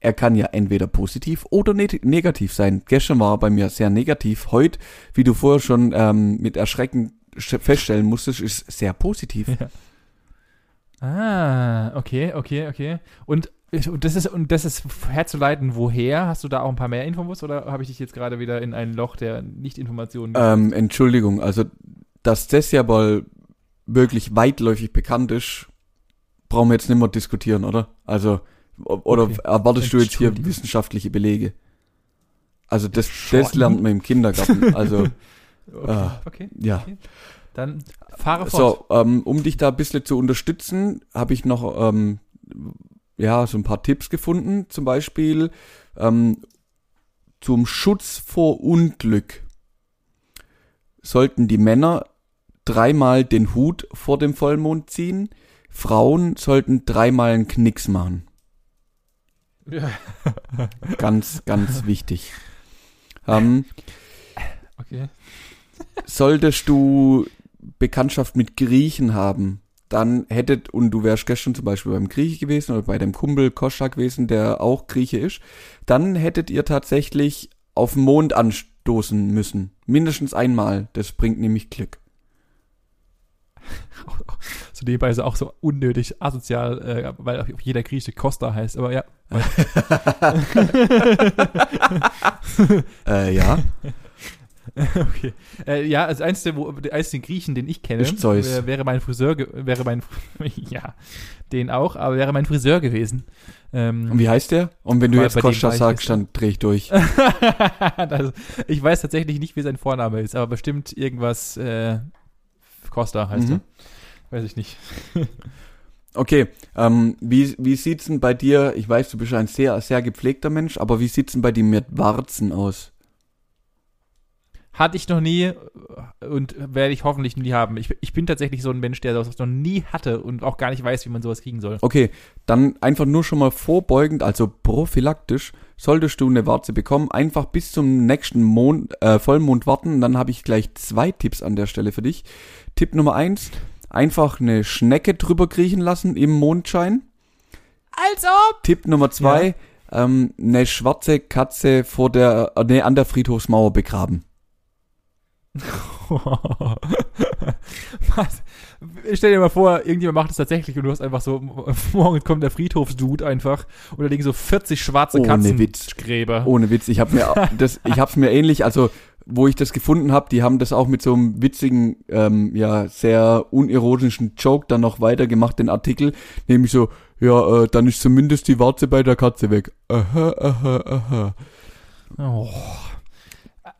Er kann ja entweder positiv oder ne negativ sein. Gestern war er bei mir sehr negativ. Heute, wie du vorher schon ähm, mit Erschrecken sch- feststellen musstest, ist sehr positiv. Ah, okay, okay, okay. Und, und das ist und das ist herzuleiten, woher? Hast du da auch ein paar mehr Infos oder habe ich dich jetzt gerade wieder in ein Loch der Nicht-Informationen Ähm, Entschuldigung, also dass das ja wohl wirklich weitläufig bekannt ist, brauchen wir jetzt nicht mehr diskutieren, oder? Also, oder Okay. erwartest du jetzt hier wissenschaftliche Belege? Also das, das lernt man im Kindergarten. Also, Okay, Ah. okay. ja. Dann fahre fort. So, ähm, um dich da ein bisschen zu unterstützen, habe ich noch ähm, ja so ein paar Tipps gefunden. Zum Beispiel ähm, zum Schutz vor Unglück sollten die Männer dreimal den Hut vor dem Vollmond ziehen. Frauen sollten dreimal einen Knicks machen. Ja. Ganz, ganz wichtig. Ähm, Okay. solltest du Bekanntschaft mit Griechen haben, dann hättet, und du wärst gestern zum Beispiel beim Grieche gewesen oder bei dem Kumpel Koscha gewesen, der auch Grieche ist, dann hättet ihr tatsächlich auf den Mond anstoßen müssen. Mindestens einmal. Das bringt nämlich Glück. So nebenbei ist auch so unnötig asozial, äh, weil auch jeder Grieche Costa heißt. Aber ja, Äh, ja. okay. Äh, ja, als einzige, wo, der einzige Griechen, den ich kenne, äh, wäre mein Friseur, wäre mein, ja, den auch, aber wäre mein Friseur gewesen. Ähm, Und wie heißt der? Und wenn du jetzt ich sagst, dann dreh ich durch. das, ich weiß tatsächlich nicht, wie sein Vorname ist, aber bestimmt irgendwas äh, Costa heißt Mhm. er. Weiß ich nicht. Okay, ähm, wie, wie sieht's denn bei dir, ich weiß, du bist ein sehr, sehr gepflegter Mensch, aber wie sieht's denn bei dir mit Warzen aus? Hatte ich noch nie äh, und werde ich hoffentlich nie haben. Ich, ich bin tatsächlich so ein Mensch, der sowas noch nie hatte und auch gar nicht weiß, wie man sowas kriegen soll. Okay, dann einfach nur schon mal vorbeugend, also prophylaktisch, solltest du eine Warze bekommen, einfach bis zum nächsten Mond, äh, Vollmond warten. Dann habe ich gleich zwei Tipps an der Stelle für dich. Tipp Nummer eins, einfach eine Schnecke drüber kriechen lassen im Mondschein. Als ob! Tipp Nummer zwei, ähm, eine schwarze Katze vor der, äh, nee, an der Friedhofsmauer begraben. Was? Stell dir mal vor, irgendjemand macht es tatsächlich und du hast einfach so, morgen kommt der Friedhofsdude einfach und da liegen so 40 schwarze Ohne Katzengräber. Ohne Witz, ich habe mir das, ich hab's mir ähnlich, also wo ich das gefunden habe, die haben das auch mit so einem witzigen, ähm, ja, sehr unironischen Joke dann noch weitergemacht, den Artikel, nämlich so, ja, äh, dann ist zumindest die Warze bei der Katze weg. Aha, aha, aha. Oh.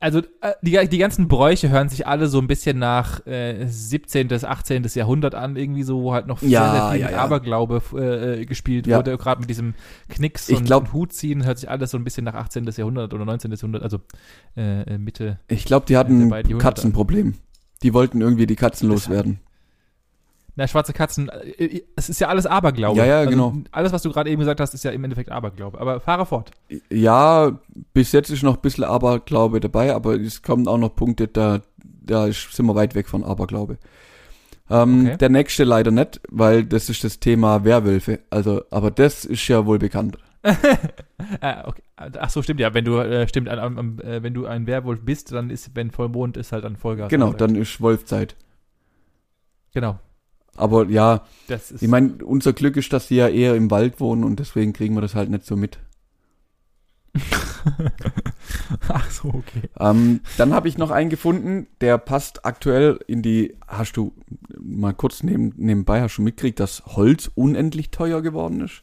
Also äh, die, die ganzen Bräuche hören sich alle so ein bisschen nach äh, 17. bis 18. Jahrhundert an, irgendwie so, wo halt noch Ja, sehr, sehr viel ja, mit ja. Aberglaube äh, gespielt Ja. wurde. Gerade mit diesem Knicks Ich und, glaub- und Hut ziehen hört sich alles so ein bisschen nach 18. Jahrhundert oder 19. Jahrhundert, also äh, äh, Mitte. Ich glaube, die hatten ein. Katzenproblem. Die wollten irgendwie die Katzen Das- loswerden. Na, schwarze Katzen, äh, es ist ja alles Aberglaube. Ja, ja, also, genau. Alles, was du gerade eben gesagt hast, ist ja im Endeffekt Aberglaube. Aber fahre fort. Ja, bis jetzt ist noch ein bisschen Aberglaube dabei, aber es kommen auch noch Punkte, da, da sind wir weit weg von Aberglaube. Ähm, Okay. Der nächste leider nicht, weil das ist das Thema Werwölfe. Also, aber das ist ja wohl bekannt. Ah, okay. Ach so, stimmt ja. Wenn du äh, stimmt, an, äh, wenn du ein Werwolf bist, dann ist, wenn Vollmond ist, halt dann Vollgas. Genau, dann ist Wolfzeit. Genau. Aber ja, ich meine, unser Glück ist, dass die ja eher im Wald wohnen und deswegen kriegen wir das halt nicht so mit. Ach so, okay. Ähm, dann habe ich noch einen gefunden, der passt aktuell in die, hast du mal kurz neben, nebenbei, hast du mitgekriegt, dass Holz unendlich teuer geworden ist?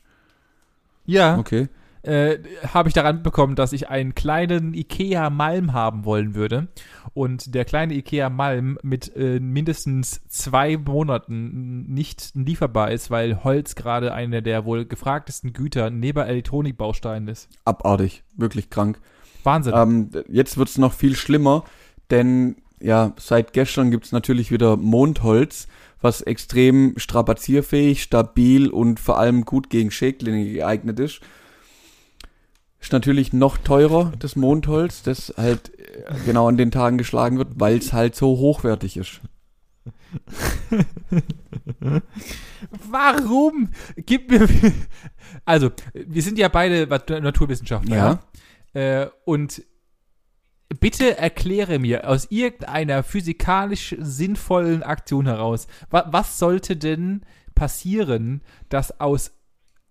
Ja, Okay. Äh, habe ich daran bekommen, dass ich einen kleinen Ikea Malm haben wollen würde. Und der kleine Ikea Malm mit äh, mindestens zwei Monaten nicht lieferbar ist, weil Holz gerade eine der wohl gefragtesten Güter neben Elektronikbausteinen ist. Abartig, wirklich krank. Wahnsinn. Ähm, jetzt wird's noch viel schlimmer, denn ja, seit gestern gibt's natürlich wieder Mondholz, was extrem strapazierfähig, stabil und vor allem gut gegen Schädlinge geeignet ist. Ist natürlich noch teurer, das Mondholz, das halt äh, genau an den Tagen geschlagen wird, weil es halt so hochwertig ist. Warum? Gib mir. Also, wir sind ja beide Naturwissenschaftler. Ja. Äh, und bitte erkläre mir aus irgendeiner physikalisch sinnvollen Aktion heraus, wa was sollte denn passieren, dass aus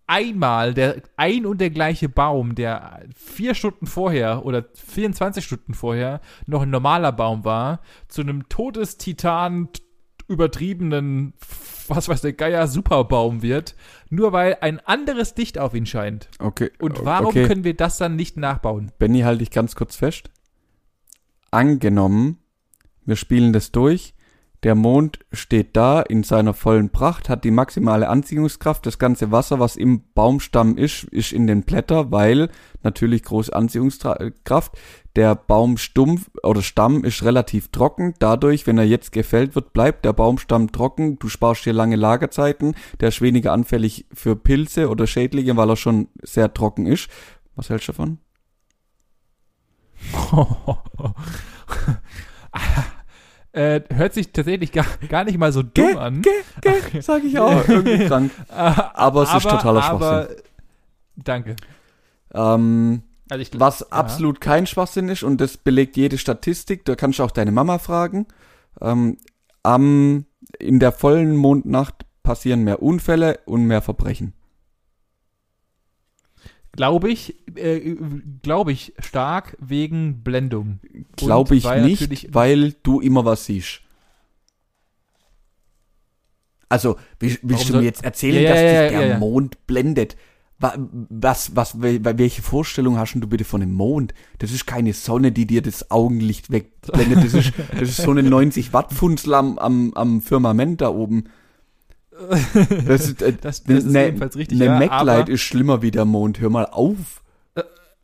einmal der ein und der gleiche Baum, der vier Stunden vorher oder 24 Stunden vorher noch ein normaler Baum war, zu einem Todestitan übertriebenen, was weiß der Geier, Superbaum wird, nur weil ein anderes Licht auf ihn scheint. Okay. Und warum okay. können wir das dann nicht nachbauen? Benny, halte ich ganz kurz fest. Angenommen, wir spielen das durch. Der Mond steht da in seiner vollen Pracht, hat die maximale Anziehungskraft. Das ganze Wasser, was im Baumstamm ist, ist in den Blätter, weil natürlich große Anziehungskraft. Der Baumstumpf oder Stamm ist relativ trocken. Dadurch, wenn er jetzt gefällt wird, bleibt der Baumstamm trocken. Du sparst dir lange Lagerzeiten. Der ist weniger anfällig für Pilze oder Schädlinge, weil er schon sehr trocken ist. Was hältst du davon? äh, hört sich tatsächlich gar, gar nicht mal so dumm an. Geh, geh, sag ich auch. Irgendwie krank. Aber es ist totaler aber, Danke. Ähm, Also ich, was ja. absolut kein Schwachsinn ist, und das belegt jede Statistik, da kannst du auch deine Mama fragen. Ähm, am, in der vollen Mondnacht passieren mehr Unfälle und mehr Verbrechen. Glaube ich, äh, glaube ich stark wegen Blendung. Glaube ich weil nicht, weil du immer was siehst. Also, willst Warum du mir jetzt erzählen, Ja, dass ja, dich der ja. Mond blendet? Wa- Was, was, wel- welche Vorstellung hast du bitte von dem Mond? Das ist keine Sonne, die dir das Augenlicht wegblendet. Das ist, das ist so eine 90 Watt Funzel am, am, am Firmament da oben. Das ist, äh, Das, das ist ne, ebenfalls richtig. ne ja, MacLight ist schlimmer wie der Mond. Hör mal auf.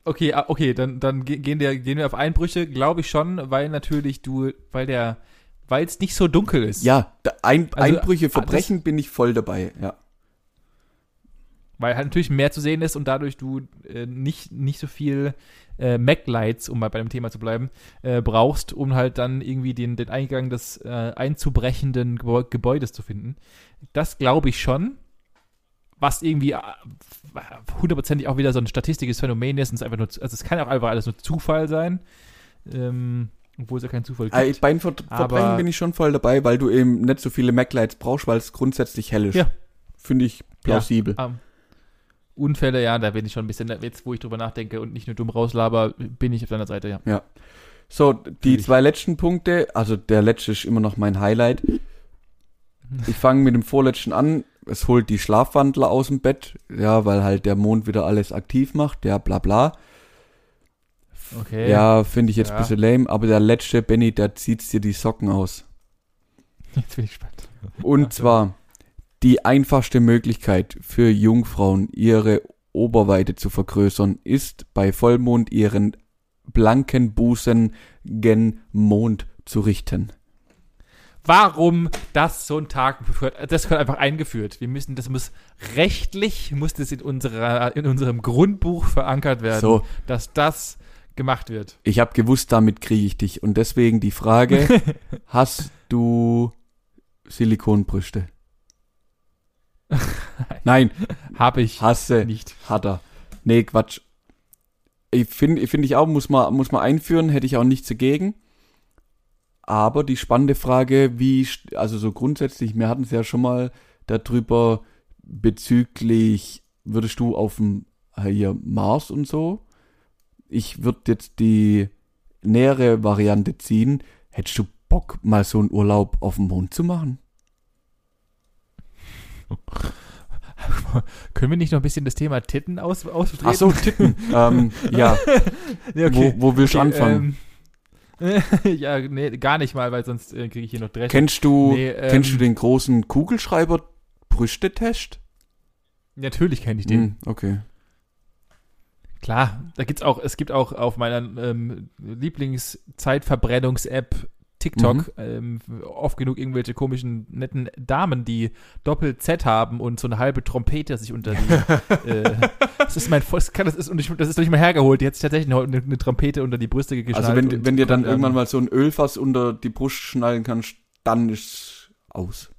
Okay, ah, okay, dann, dann ge- gehen, wir, gehen wir auf Einbrüche, glaube ich schon, weil natürlich du, weil der, weil es nicht so dunkel ist. Ja, ein, Also, Einbrüche, ah, das- Verbrechen bin ich voll dabei, ja. Weil halt natürlich mehr zu sehen ist und dadurch du äh, nicht, nicht so viel äh, Mac-Lights, um mal bei dem Thema zu bleiben, äh, brauchst, um halt dann irgendwie den, den Eingang des äh, einzubrechenden Gebäu Gebäudes zu finden. Das glaube ich schon. Was irgendwie äh, hundertprozentig auch wieder so ein statistisches Phänomen ist. Und es, ist einfach nur, also es kann auch einfach alles nur Zufall sein. Ähm, obwohl es ja keinen Zufall gibt. Äh, Bei den Ver Verbrechen bin ich schon voll dabei, weil du eben nicht so viele Mac-Lights brauchst, weil es grundsätzlich hell ist. Ja. Finde ich plausibel. Ähm, Unfälle, ja, da bin ich schon ein bisschen, jetzt wo ich drüber nachdenke und nicht nur dumm rauslaber, bin ich auf deiner Seite, ja. So, die zwei letzten Punkte, also der letzte ist immer noch mein Highlight. Ich fange mit dem vorletzten an. Es holt die Schlafwandler aus dem Bett, ja, weil halt der Mond wieder alles aktiv macht, ja, bla bla. Okay. Ja, finde ich jetzt Ja. ein bisschen lame, aber der letzte, Benny, der zieht dir die Socken aus. Jetzt bin ich gespannt. Und zwar die einfachste Möglichkeit für Jungfrauen, ihre Oberweite zu vergrößern, ist bei Vollmond ihren blanken Busen gen Mond zu richten. Warum das so ein Tag? Das gehört einfach eingeführt. Wir müssen, das muss rechtlich, muss das in unserer, in unserem Grundbuch verankert werden, So, dass das gemacht wird. ich habe gewusst, damit kriege ich dich. Und deswegen die Frage, hast du Silikonbrüste? Nein, Habe ich hasse. nicht. Hat er. Nee, Quatsch. Ich finde ich finde ich auch, muss man, muss man einführen, hätte ich auch nichts dagegen. Aber die spannende Frage, wie, also so grundsätzlich, wir hatten es ja schon mal darüber bezüglich, würdest du auf dem äh, hier Mars und so? Ich würde jetzt die nähere Variante ziehen. Hättest du Bock, mal so einen Urlaub auf dem Mond zu machen? Können wir nicht noch ein bisschen das Thema Titten aus, austreten? Ach so, Titten. ähm, ja, ja, wo, wo willst du Okay, anfangen? Ähm, ja, nee, gar nicht mal, weil sonst äh, kriege ich hier noch Dresch. Kennst du, Nee, ähm, kennst du den großen Kugelschreiber Brüstetest? Natürlich kenne ich den. Hm, okay. Klar, da gibt's auch, es gibt auch auf meiner ähm, Lieblingszeitverbrennungs-App TikTok ähm, oft genug irgendwelche komischen, netten Damen, die Doppel-Z haben und so eine halbe Trompete sich unter die. äh, das ist mein, das, kann, das ist, und ich, das ist doch nicht mal hergeholt. Die hat sich tatsächlich eine, eine Trompete unter die Brüste geschnallt. Also wenn, wenn dir dann irgendwann mal so ein Ölfass unter die Brust schnallen kannst, dann ist aus.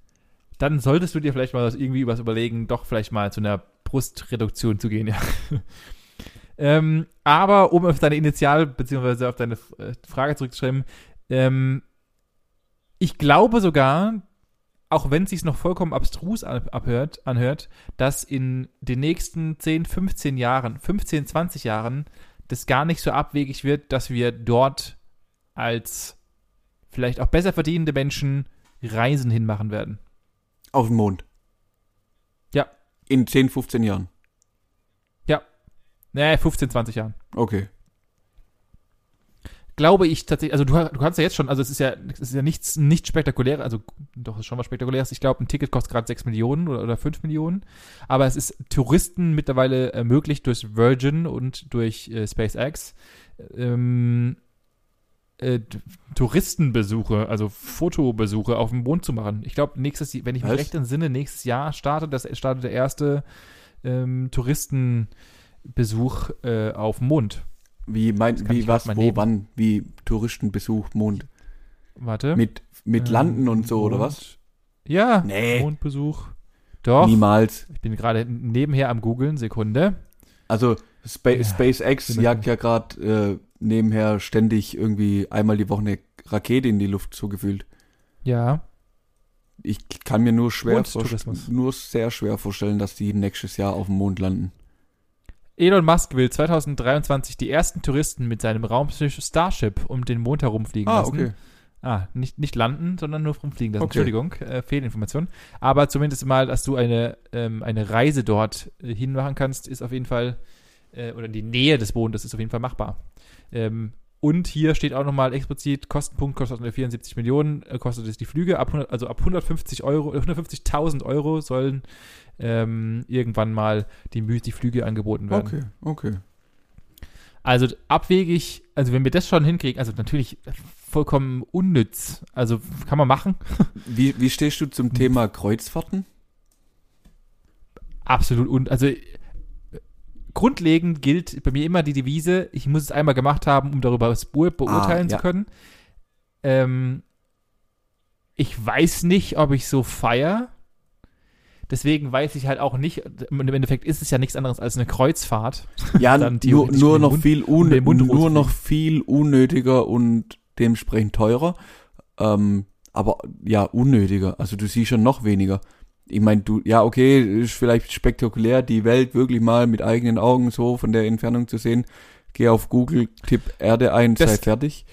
Dann solltest du dir vielleicht mal was, irgendwie was überlegen, doch vielleicht mal zu einer Brustreduktion zu gehen, ja. ähm, aber um auf deine Initial- beziehungsweise auf deine äh, Frage zurückzuschreiben, ähm, ich glaube sogar, auch wenn es sich noch vollkommen abstrus ab- abhört, anhört, dass in den nächsten 10, 15 Jahren, 15, 20 Jahren, das gar nicht so abwegig wird, dass wir dort als vielleicht auch besser verdienende Menschen Reisen hinmachen werden. Auf dem Mond. Ja. In 10, 15 Jahren. Nee, 15, 20 Jahren. Okay. Glaube ich tatsächlich, also du, du kannst ja jetzt schon, also es ist ja, es ist ja nichts, nicht spektakuläres, also doch, ist schon was Spektakuläres. Ich glaube, ein Ticket kostet gerade 6 Millionen oder, oder 5 Millionen. Aber es ist Touristen mittlerweile ermöglicht durch Virgin und durch äh, SpaceX. Ähm, äh, Touristenbesuche, also Fotobesuche auf dem Mond zu machen. Ich glaube, nächstes, wenn ich mich Was? recht entsinne, nächstes Jahr startet das startet der erste ähm, Touristenbesuch äh, auf dem Mond. Wie mein, wie was, wo, nehmen. wann, wie Touristenbesuch, Mond. Warte. Mit, mit Ähm, Landen und so, oder Mond. was? Ja, Nee. Mondbesuch. Doch. Niemals. Ich bin gerade nebenher am googeln, Sekunde. Also Spa Ja. SpaceX jagt ja gerade äh, nebenher ständig irgendwie einmal die Woche eine Rakete in die Luft so gefühlt. Ja. Ich kann mir nur schwer nur sehr schwer vorstellen, dass die nächstes Jahr auf dem Mond landen. Elon Musk will 2023 die ersten Touristen mit seinem Raumschiff Starship um den Mond herumfliegen Ah, lassen. okay. Ah, nicht, nicht landen, sondern nur rumfliegen lassen. Okay. Entschuldigung, äh, Fehlinformation. Aber zumindest mal, dass du eine, ähm, eine Reise dort äh, hinmachen kannst, ist auf jeden Fall, äh, oder die Nähe des Mondes ist auf jeden Fall machbar. Ähm, und hier steht auch nochmal explizit, Kostenpunkt kostet 74 Millionen, äh, kostet es die Flüge, ab 100, also ab 150 Euro, äh, 150.000 Euro sollen ähm, irgendwann mal die, die Flüge angeboten werden. Okay, okay. Also abwegig, also wenn wir das schon hinkriegen, also natürlich vollkommen unnütz. Also kann man machen. Wie, wie stehst du zum Thema Kreuzfahrten? Absolut un, also äh, grundlegend gilt bei mir immer die Devise, ich muss es einmal gemacht haben, um darüber das Be- beurteilen Ah, zu ja. können. Ähm, ich weiß nicht, ob ich so feier. Deswegen weiß ich halt auch nicht, im Endeffekt ist es ja nichts anderes als eine Kreuzfahrt. Ja, Dann nur, nur noch Mund- viel un, nur noch viel unnötiger und dementsprechend teurer. Ähm, aber ja, unnötiger. Also du siehst schon noch weniger. Ich meine, du, ja, okay, ist vielleicht spektakulär, die Welt wirklich mal mit eigenen Augen so von der Entfernung zu sehen. Geh auf Google, tipp Erde ein, Das- sei fertig.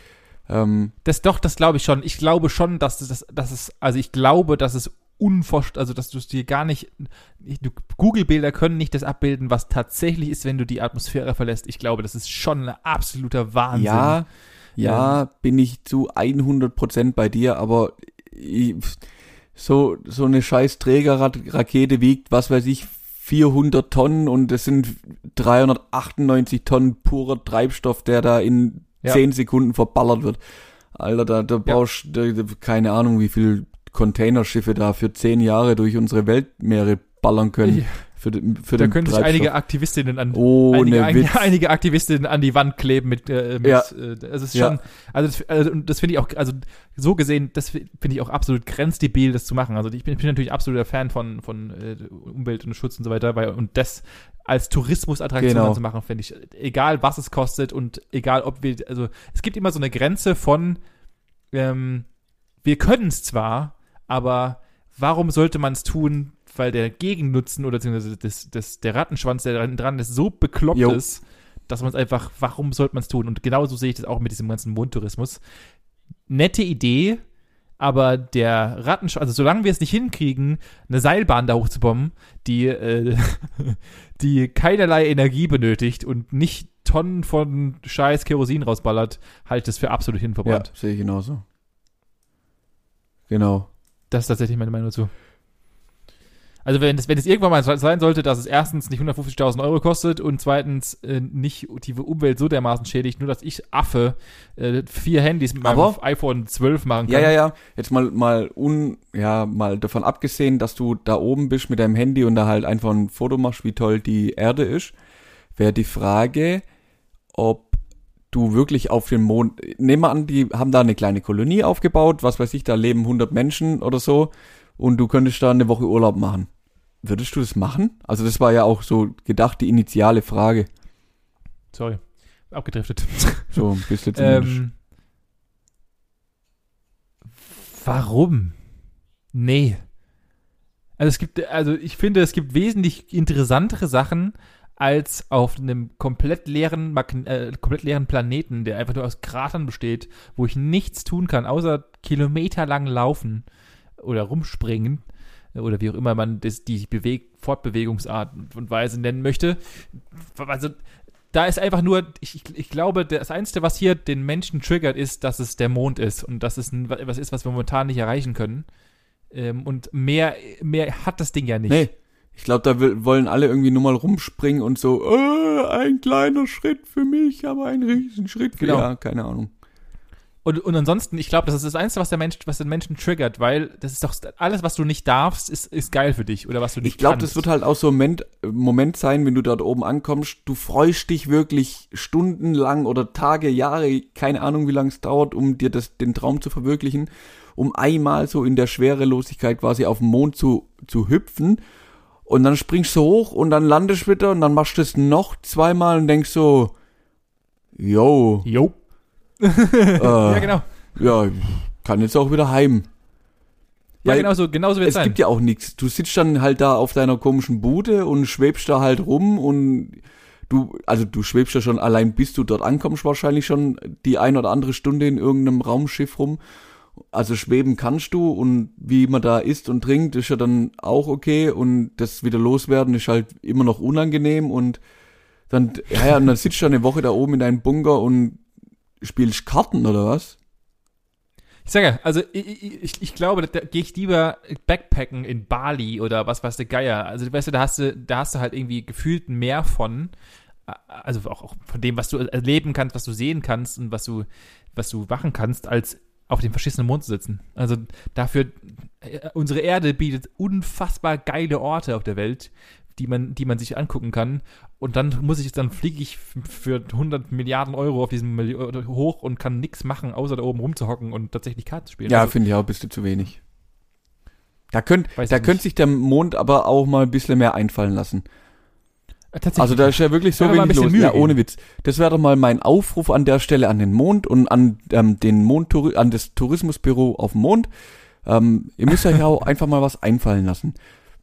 Ähm, Das doch, das glaube ich schon. Ich glaube schon, dass das, dass es, also ich glaube, dass es unvorstellbar, also dass du es dir gar nicht, Google-Bilder können nicht das abbilden, was tatsächlich ist, wenn du die Atmosphäre verlässt. Ich glaube, das ist schon ein absoluter Wahnsinn. Ja, ja, bin ich zu 100% bei dir, aber ich, so, so eine scheiß Trägerrakete wiegt, was weiß ich, 400 Tonnen und das sind 398 Tonnen purer Treibstoff, der da in Ja. 10 Sekunden verballert wird. Alter, da, da Ja. brauchst du, keine Ahnung, wie viel Containerschiffe da für 10 Jahre durch unsere Weltmeere ballern können. Ich- Für, für Da den können sich einige Aktivistinnen an Ohne einige, Witz. einige, einige Aktivistinnen an die Wand kleben mit, äh, mit Ja. äh, es ist Ja. schon, also das, also das finde ich auch, also so gesehen, das finde ich auch absolut grenzdebil, das zu machen. Also ich bin, bin natürlich absoluter Fan von, von äh, Umwelt und Schutz und so weiter, weil und das als Tourismusattraktion Genau. zu machen, finde ich, egal was es kostet und egal ob wir, also es gibt immer so eine Grenze von, ähm, wir können es zwar, aber warum sollte man es tun, weil der Gegennutzen oder beziehungsweise das, das, der Rattenschwanz, der dran- ist, so bekloppt Jo. ist, dass man es einfach, warum sollte man es tun? Und genauso sehe ich das auch mit diesem ganzen Mondtourismus. Nette Idee, aber der Rattenschwanz, also solange wir es nicht hinkriegen, eine Seilbahn da hochzubomben, die, äh, die keinerlei Energie benötigt und nicht Tonnen von scheiß Kerosin rausballert, halte ich das für absolut Ja, hinverbrannt. sehe ich genauso. Genau. Das ist tatsächlich meine Meinung dazu. Also wenn es, wenn es irgendwann mal sein sollte, dass es erstens nicht 150.000 Euro kostet und zweitens äh, nicht die Umwelt so dermaßen schädigt, nur dass ich Affe äh, vier Handys mit meinem Aber- iPhone 12 machen kann. Ja, ja, ja. Jetzt mal, mal un, ja, mal davon abgesehen, dass du da oben bist mit deinem Handy und da halt einfach ein Foto machst, wie toll die Erde ist, wäre die Frage, ob du wirklich auf den Mond, nehmen wir an, die haben da eine kleine Kolonie aufgebaut, was weiß ich, da leben 100 Menschen oder so und du könntest da eine Woche Urlaub machen. Würdest du das machen? Also das war ja auch so gedacht die initiale Frage. Sorry. Abgedriftet. So ein bisschen zumindest. ähm, warum? Nee. Also es gibt, also ich finde, es gibt wesentlich interessantere Sachen als auf einem komplett leeren, äh, komplett leeren Planeten, der einfach nur aus Kratern besteht, wo ich nichts tun kann, außer kilometerlang laufen oder rumspringen oder wie auch immer man das, die Beweg Fortbewegungsart und Weise nennen möchte. Also da ist einfach nur, ich, ich, ich glaube, das Einzige, was hier den Menschen triggert, ist, dass es der Mond ist und dass es ein, was ist, was wir momentan nicht erreichen können. Ähm, und mehr, mehr hat das Ding ja nicht. Nee. Ich glaube, da will, wollen alle irgendwie nur mal rumspringen und so, äh, ein kleiner Schritt für mich, aber ein Riesenschritt für Genau. Ja, keine Ahnung. Und, und ansonsten, ich glaube, das ist das Einzige, was der Mensch, was den Menschen triggert, weil das ist doch alles, was du nicht darfst, ist, ist geil für dich oder was du nicht Ich glaube, das wird halt auch so ein Moment, Moment sein, wenn du dort oben ankommst. Du freust dich wirklich stundenlang oder Tage, Jahre, keine Ahnung, wie lange es dauert, um dir das, den Traum zu verwirklichen, um einmal so in der Schwerelosigkeit quasi auf den Mond zu, zu hüpfen. Und dann springst du hoch und dann landest du wieder und dann machst du es noch zweimal und denkst so, yo, Jo. Äh, Ja, genau. ja, kann jetzt auch wieder heim. Ja, genau so, genau so wird es sein. gibt ja auch nichts. Du sitzt dann halt da auf deiner komischen Bude und schwebst da halt rum und du, also du schwebst ja schon allein, bis du dort ankommst, wahrscheinlich schon die ein oder andere Stunde in irgendeinem Raumschiff rum. Also schweben kannst du und wie man da isst und trinkt, ist ja dann auch okay und das wieder loswerden ist halt immer noch unangenehm und dann, ja, ja, und dann sitzt du eine Woche da oben in deinem Bunker und spielst Karten oder was? Ich sage ja, also ich, ich, ich glaube, da, da gehe ich lieber Backpacken in Bali oder was weiß der Geier. Also weißt du, da hast du, da hast du halt irgendwie gefühlt mehr von, also auch, auch von dem, was du erleben kannst, was du sehen kannst und was du, was du machen kannst, als auf dem verschissenen Mond zu sitzen. Also dafür, äh, unsere Erde bietet unfassbar geile Orte auf der Welt, die man, die man sich angucken kann. Und dann muss ich, dann fliege ich für 100 Milliarden Euro auf diesem Milli hoch und kann nichts machen, außer da oben rumzuhocken und tatsächlich Karten spielen. Ja, also, finde ich auch ein bisschen zu wenig. Da könnte da könnte sich der Mond aber auch mal ein bisschen mehr einfallen lassen. Also da ist ja wirklich so wenig los. Mühe ja, ohne Witz. Das wäre doch mal mein Aufruf an der Stelle an den Mond und an ähm, den Mond an das Tourismusbüro auf dem Mond. Ähm, ihr müsst euch auch einfach mal was einfallen lassen.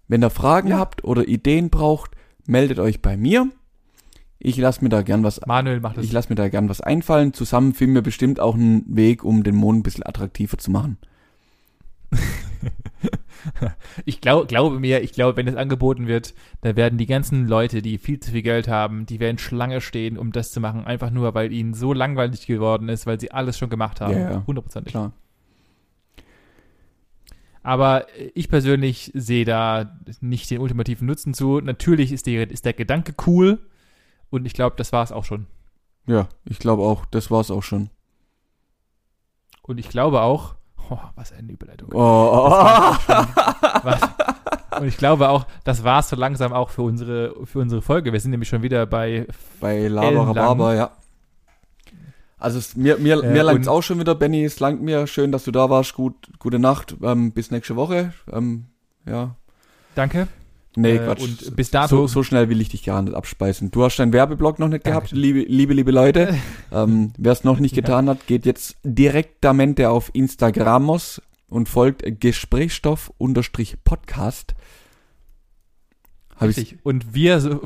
Wenn ihr Fragen Ja. habt oder Ideen braucht, meldet euch bei mir. Ich lasse mir da gern was Manuel macht das. ich lasse mir da gern was einfallen. Zusammen finden wir bestimmt auch einen Weg, um den Mond ein bisschen attraktiver zu machen. Ich glaub, glaube mir, ich glaube, wenn es angeboten wird, da werden die ganzen Leute, die viel zu viel Geld haben, die werden Schlange stehen, um das zu machen, einfach nur, weil ihnen so langweilig geworden ist, weil sie alles schon gemacht haben. Ja, ja. Hundertprozentig. Klar. Aber ich persönlich sehe da nicht den ultimativen Nutzen zu. Natürlich ist, die, ist der Gedanke cool und ich glaube, das war es auch schon. Ja, ich glaube auch, das war's auch schon. Und ich glaube auch, oh, was eine Überleitung. Oh, oh, Was? Und ich glaube auch, das war es so langsam auch für unsere, für unsere Folge. Wir sind nämlich schon wieder bei Bei Lava Rhabarber, ja. Also es, mir, mir, Äh, mir langt's auch schon wieder, Benny. Es langt mir. Schön, dass du da warst. Gut, gute Nacht. Ähm, bis nächste Woche. Ähm, ja. Danke. Nee, Äh, Quatsch. und bis dato- So, so schnell will ich dich gar nicht abspeisen. Du hast deinen Werbeblock noch nicht gehabt, liebe, liebe, liebe Leute. ähm, Wer es noch nicht Ja. getan hat, geht jetzt direktamente auf Instagramos und folgt Gesprächsstoff-Podcast. Richtig. Und wir so,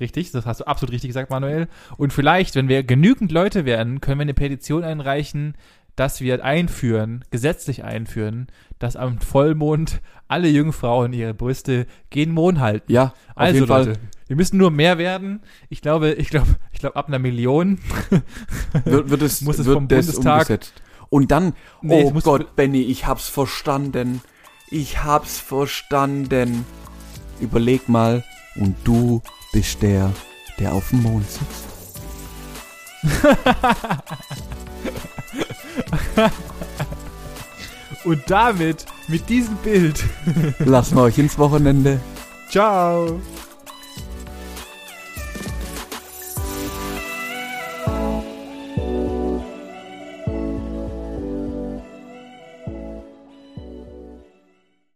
richtig, das hast du absolut richtig gesagt, Manuel. Und vielleicht, wenn wir genügend Leute werden, können wir eine Petition einreichen, dass wir einführen, gesetzlich einführen, dass am Vollmond alle Jungfrauen ihre Brüste gen Mond halten. Ja, auf Also jeden Fall Leute, wir müssen nur mehr werden. Ich glaube, ich glaube, ich glaube ab einer Million. wird, wird es, Muss es wird vom Bundestag- umgesetzt. Und dann, Nee, oh Gott, Benny, ich hab's verstanden. Ich hab's verstanden. Überleg mal, und du bist der, der auf dem Mond sitzt. Und damit, mit diesem Bild. Lassen wir euch ins Wochenende. Ciao.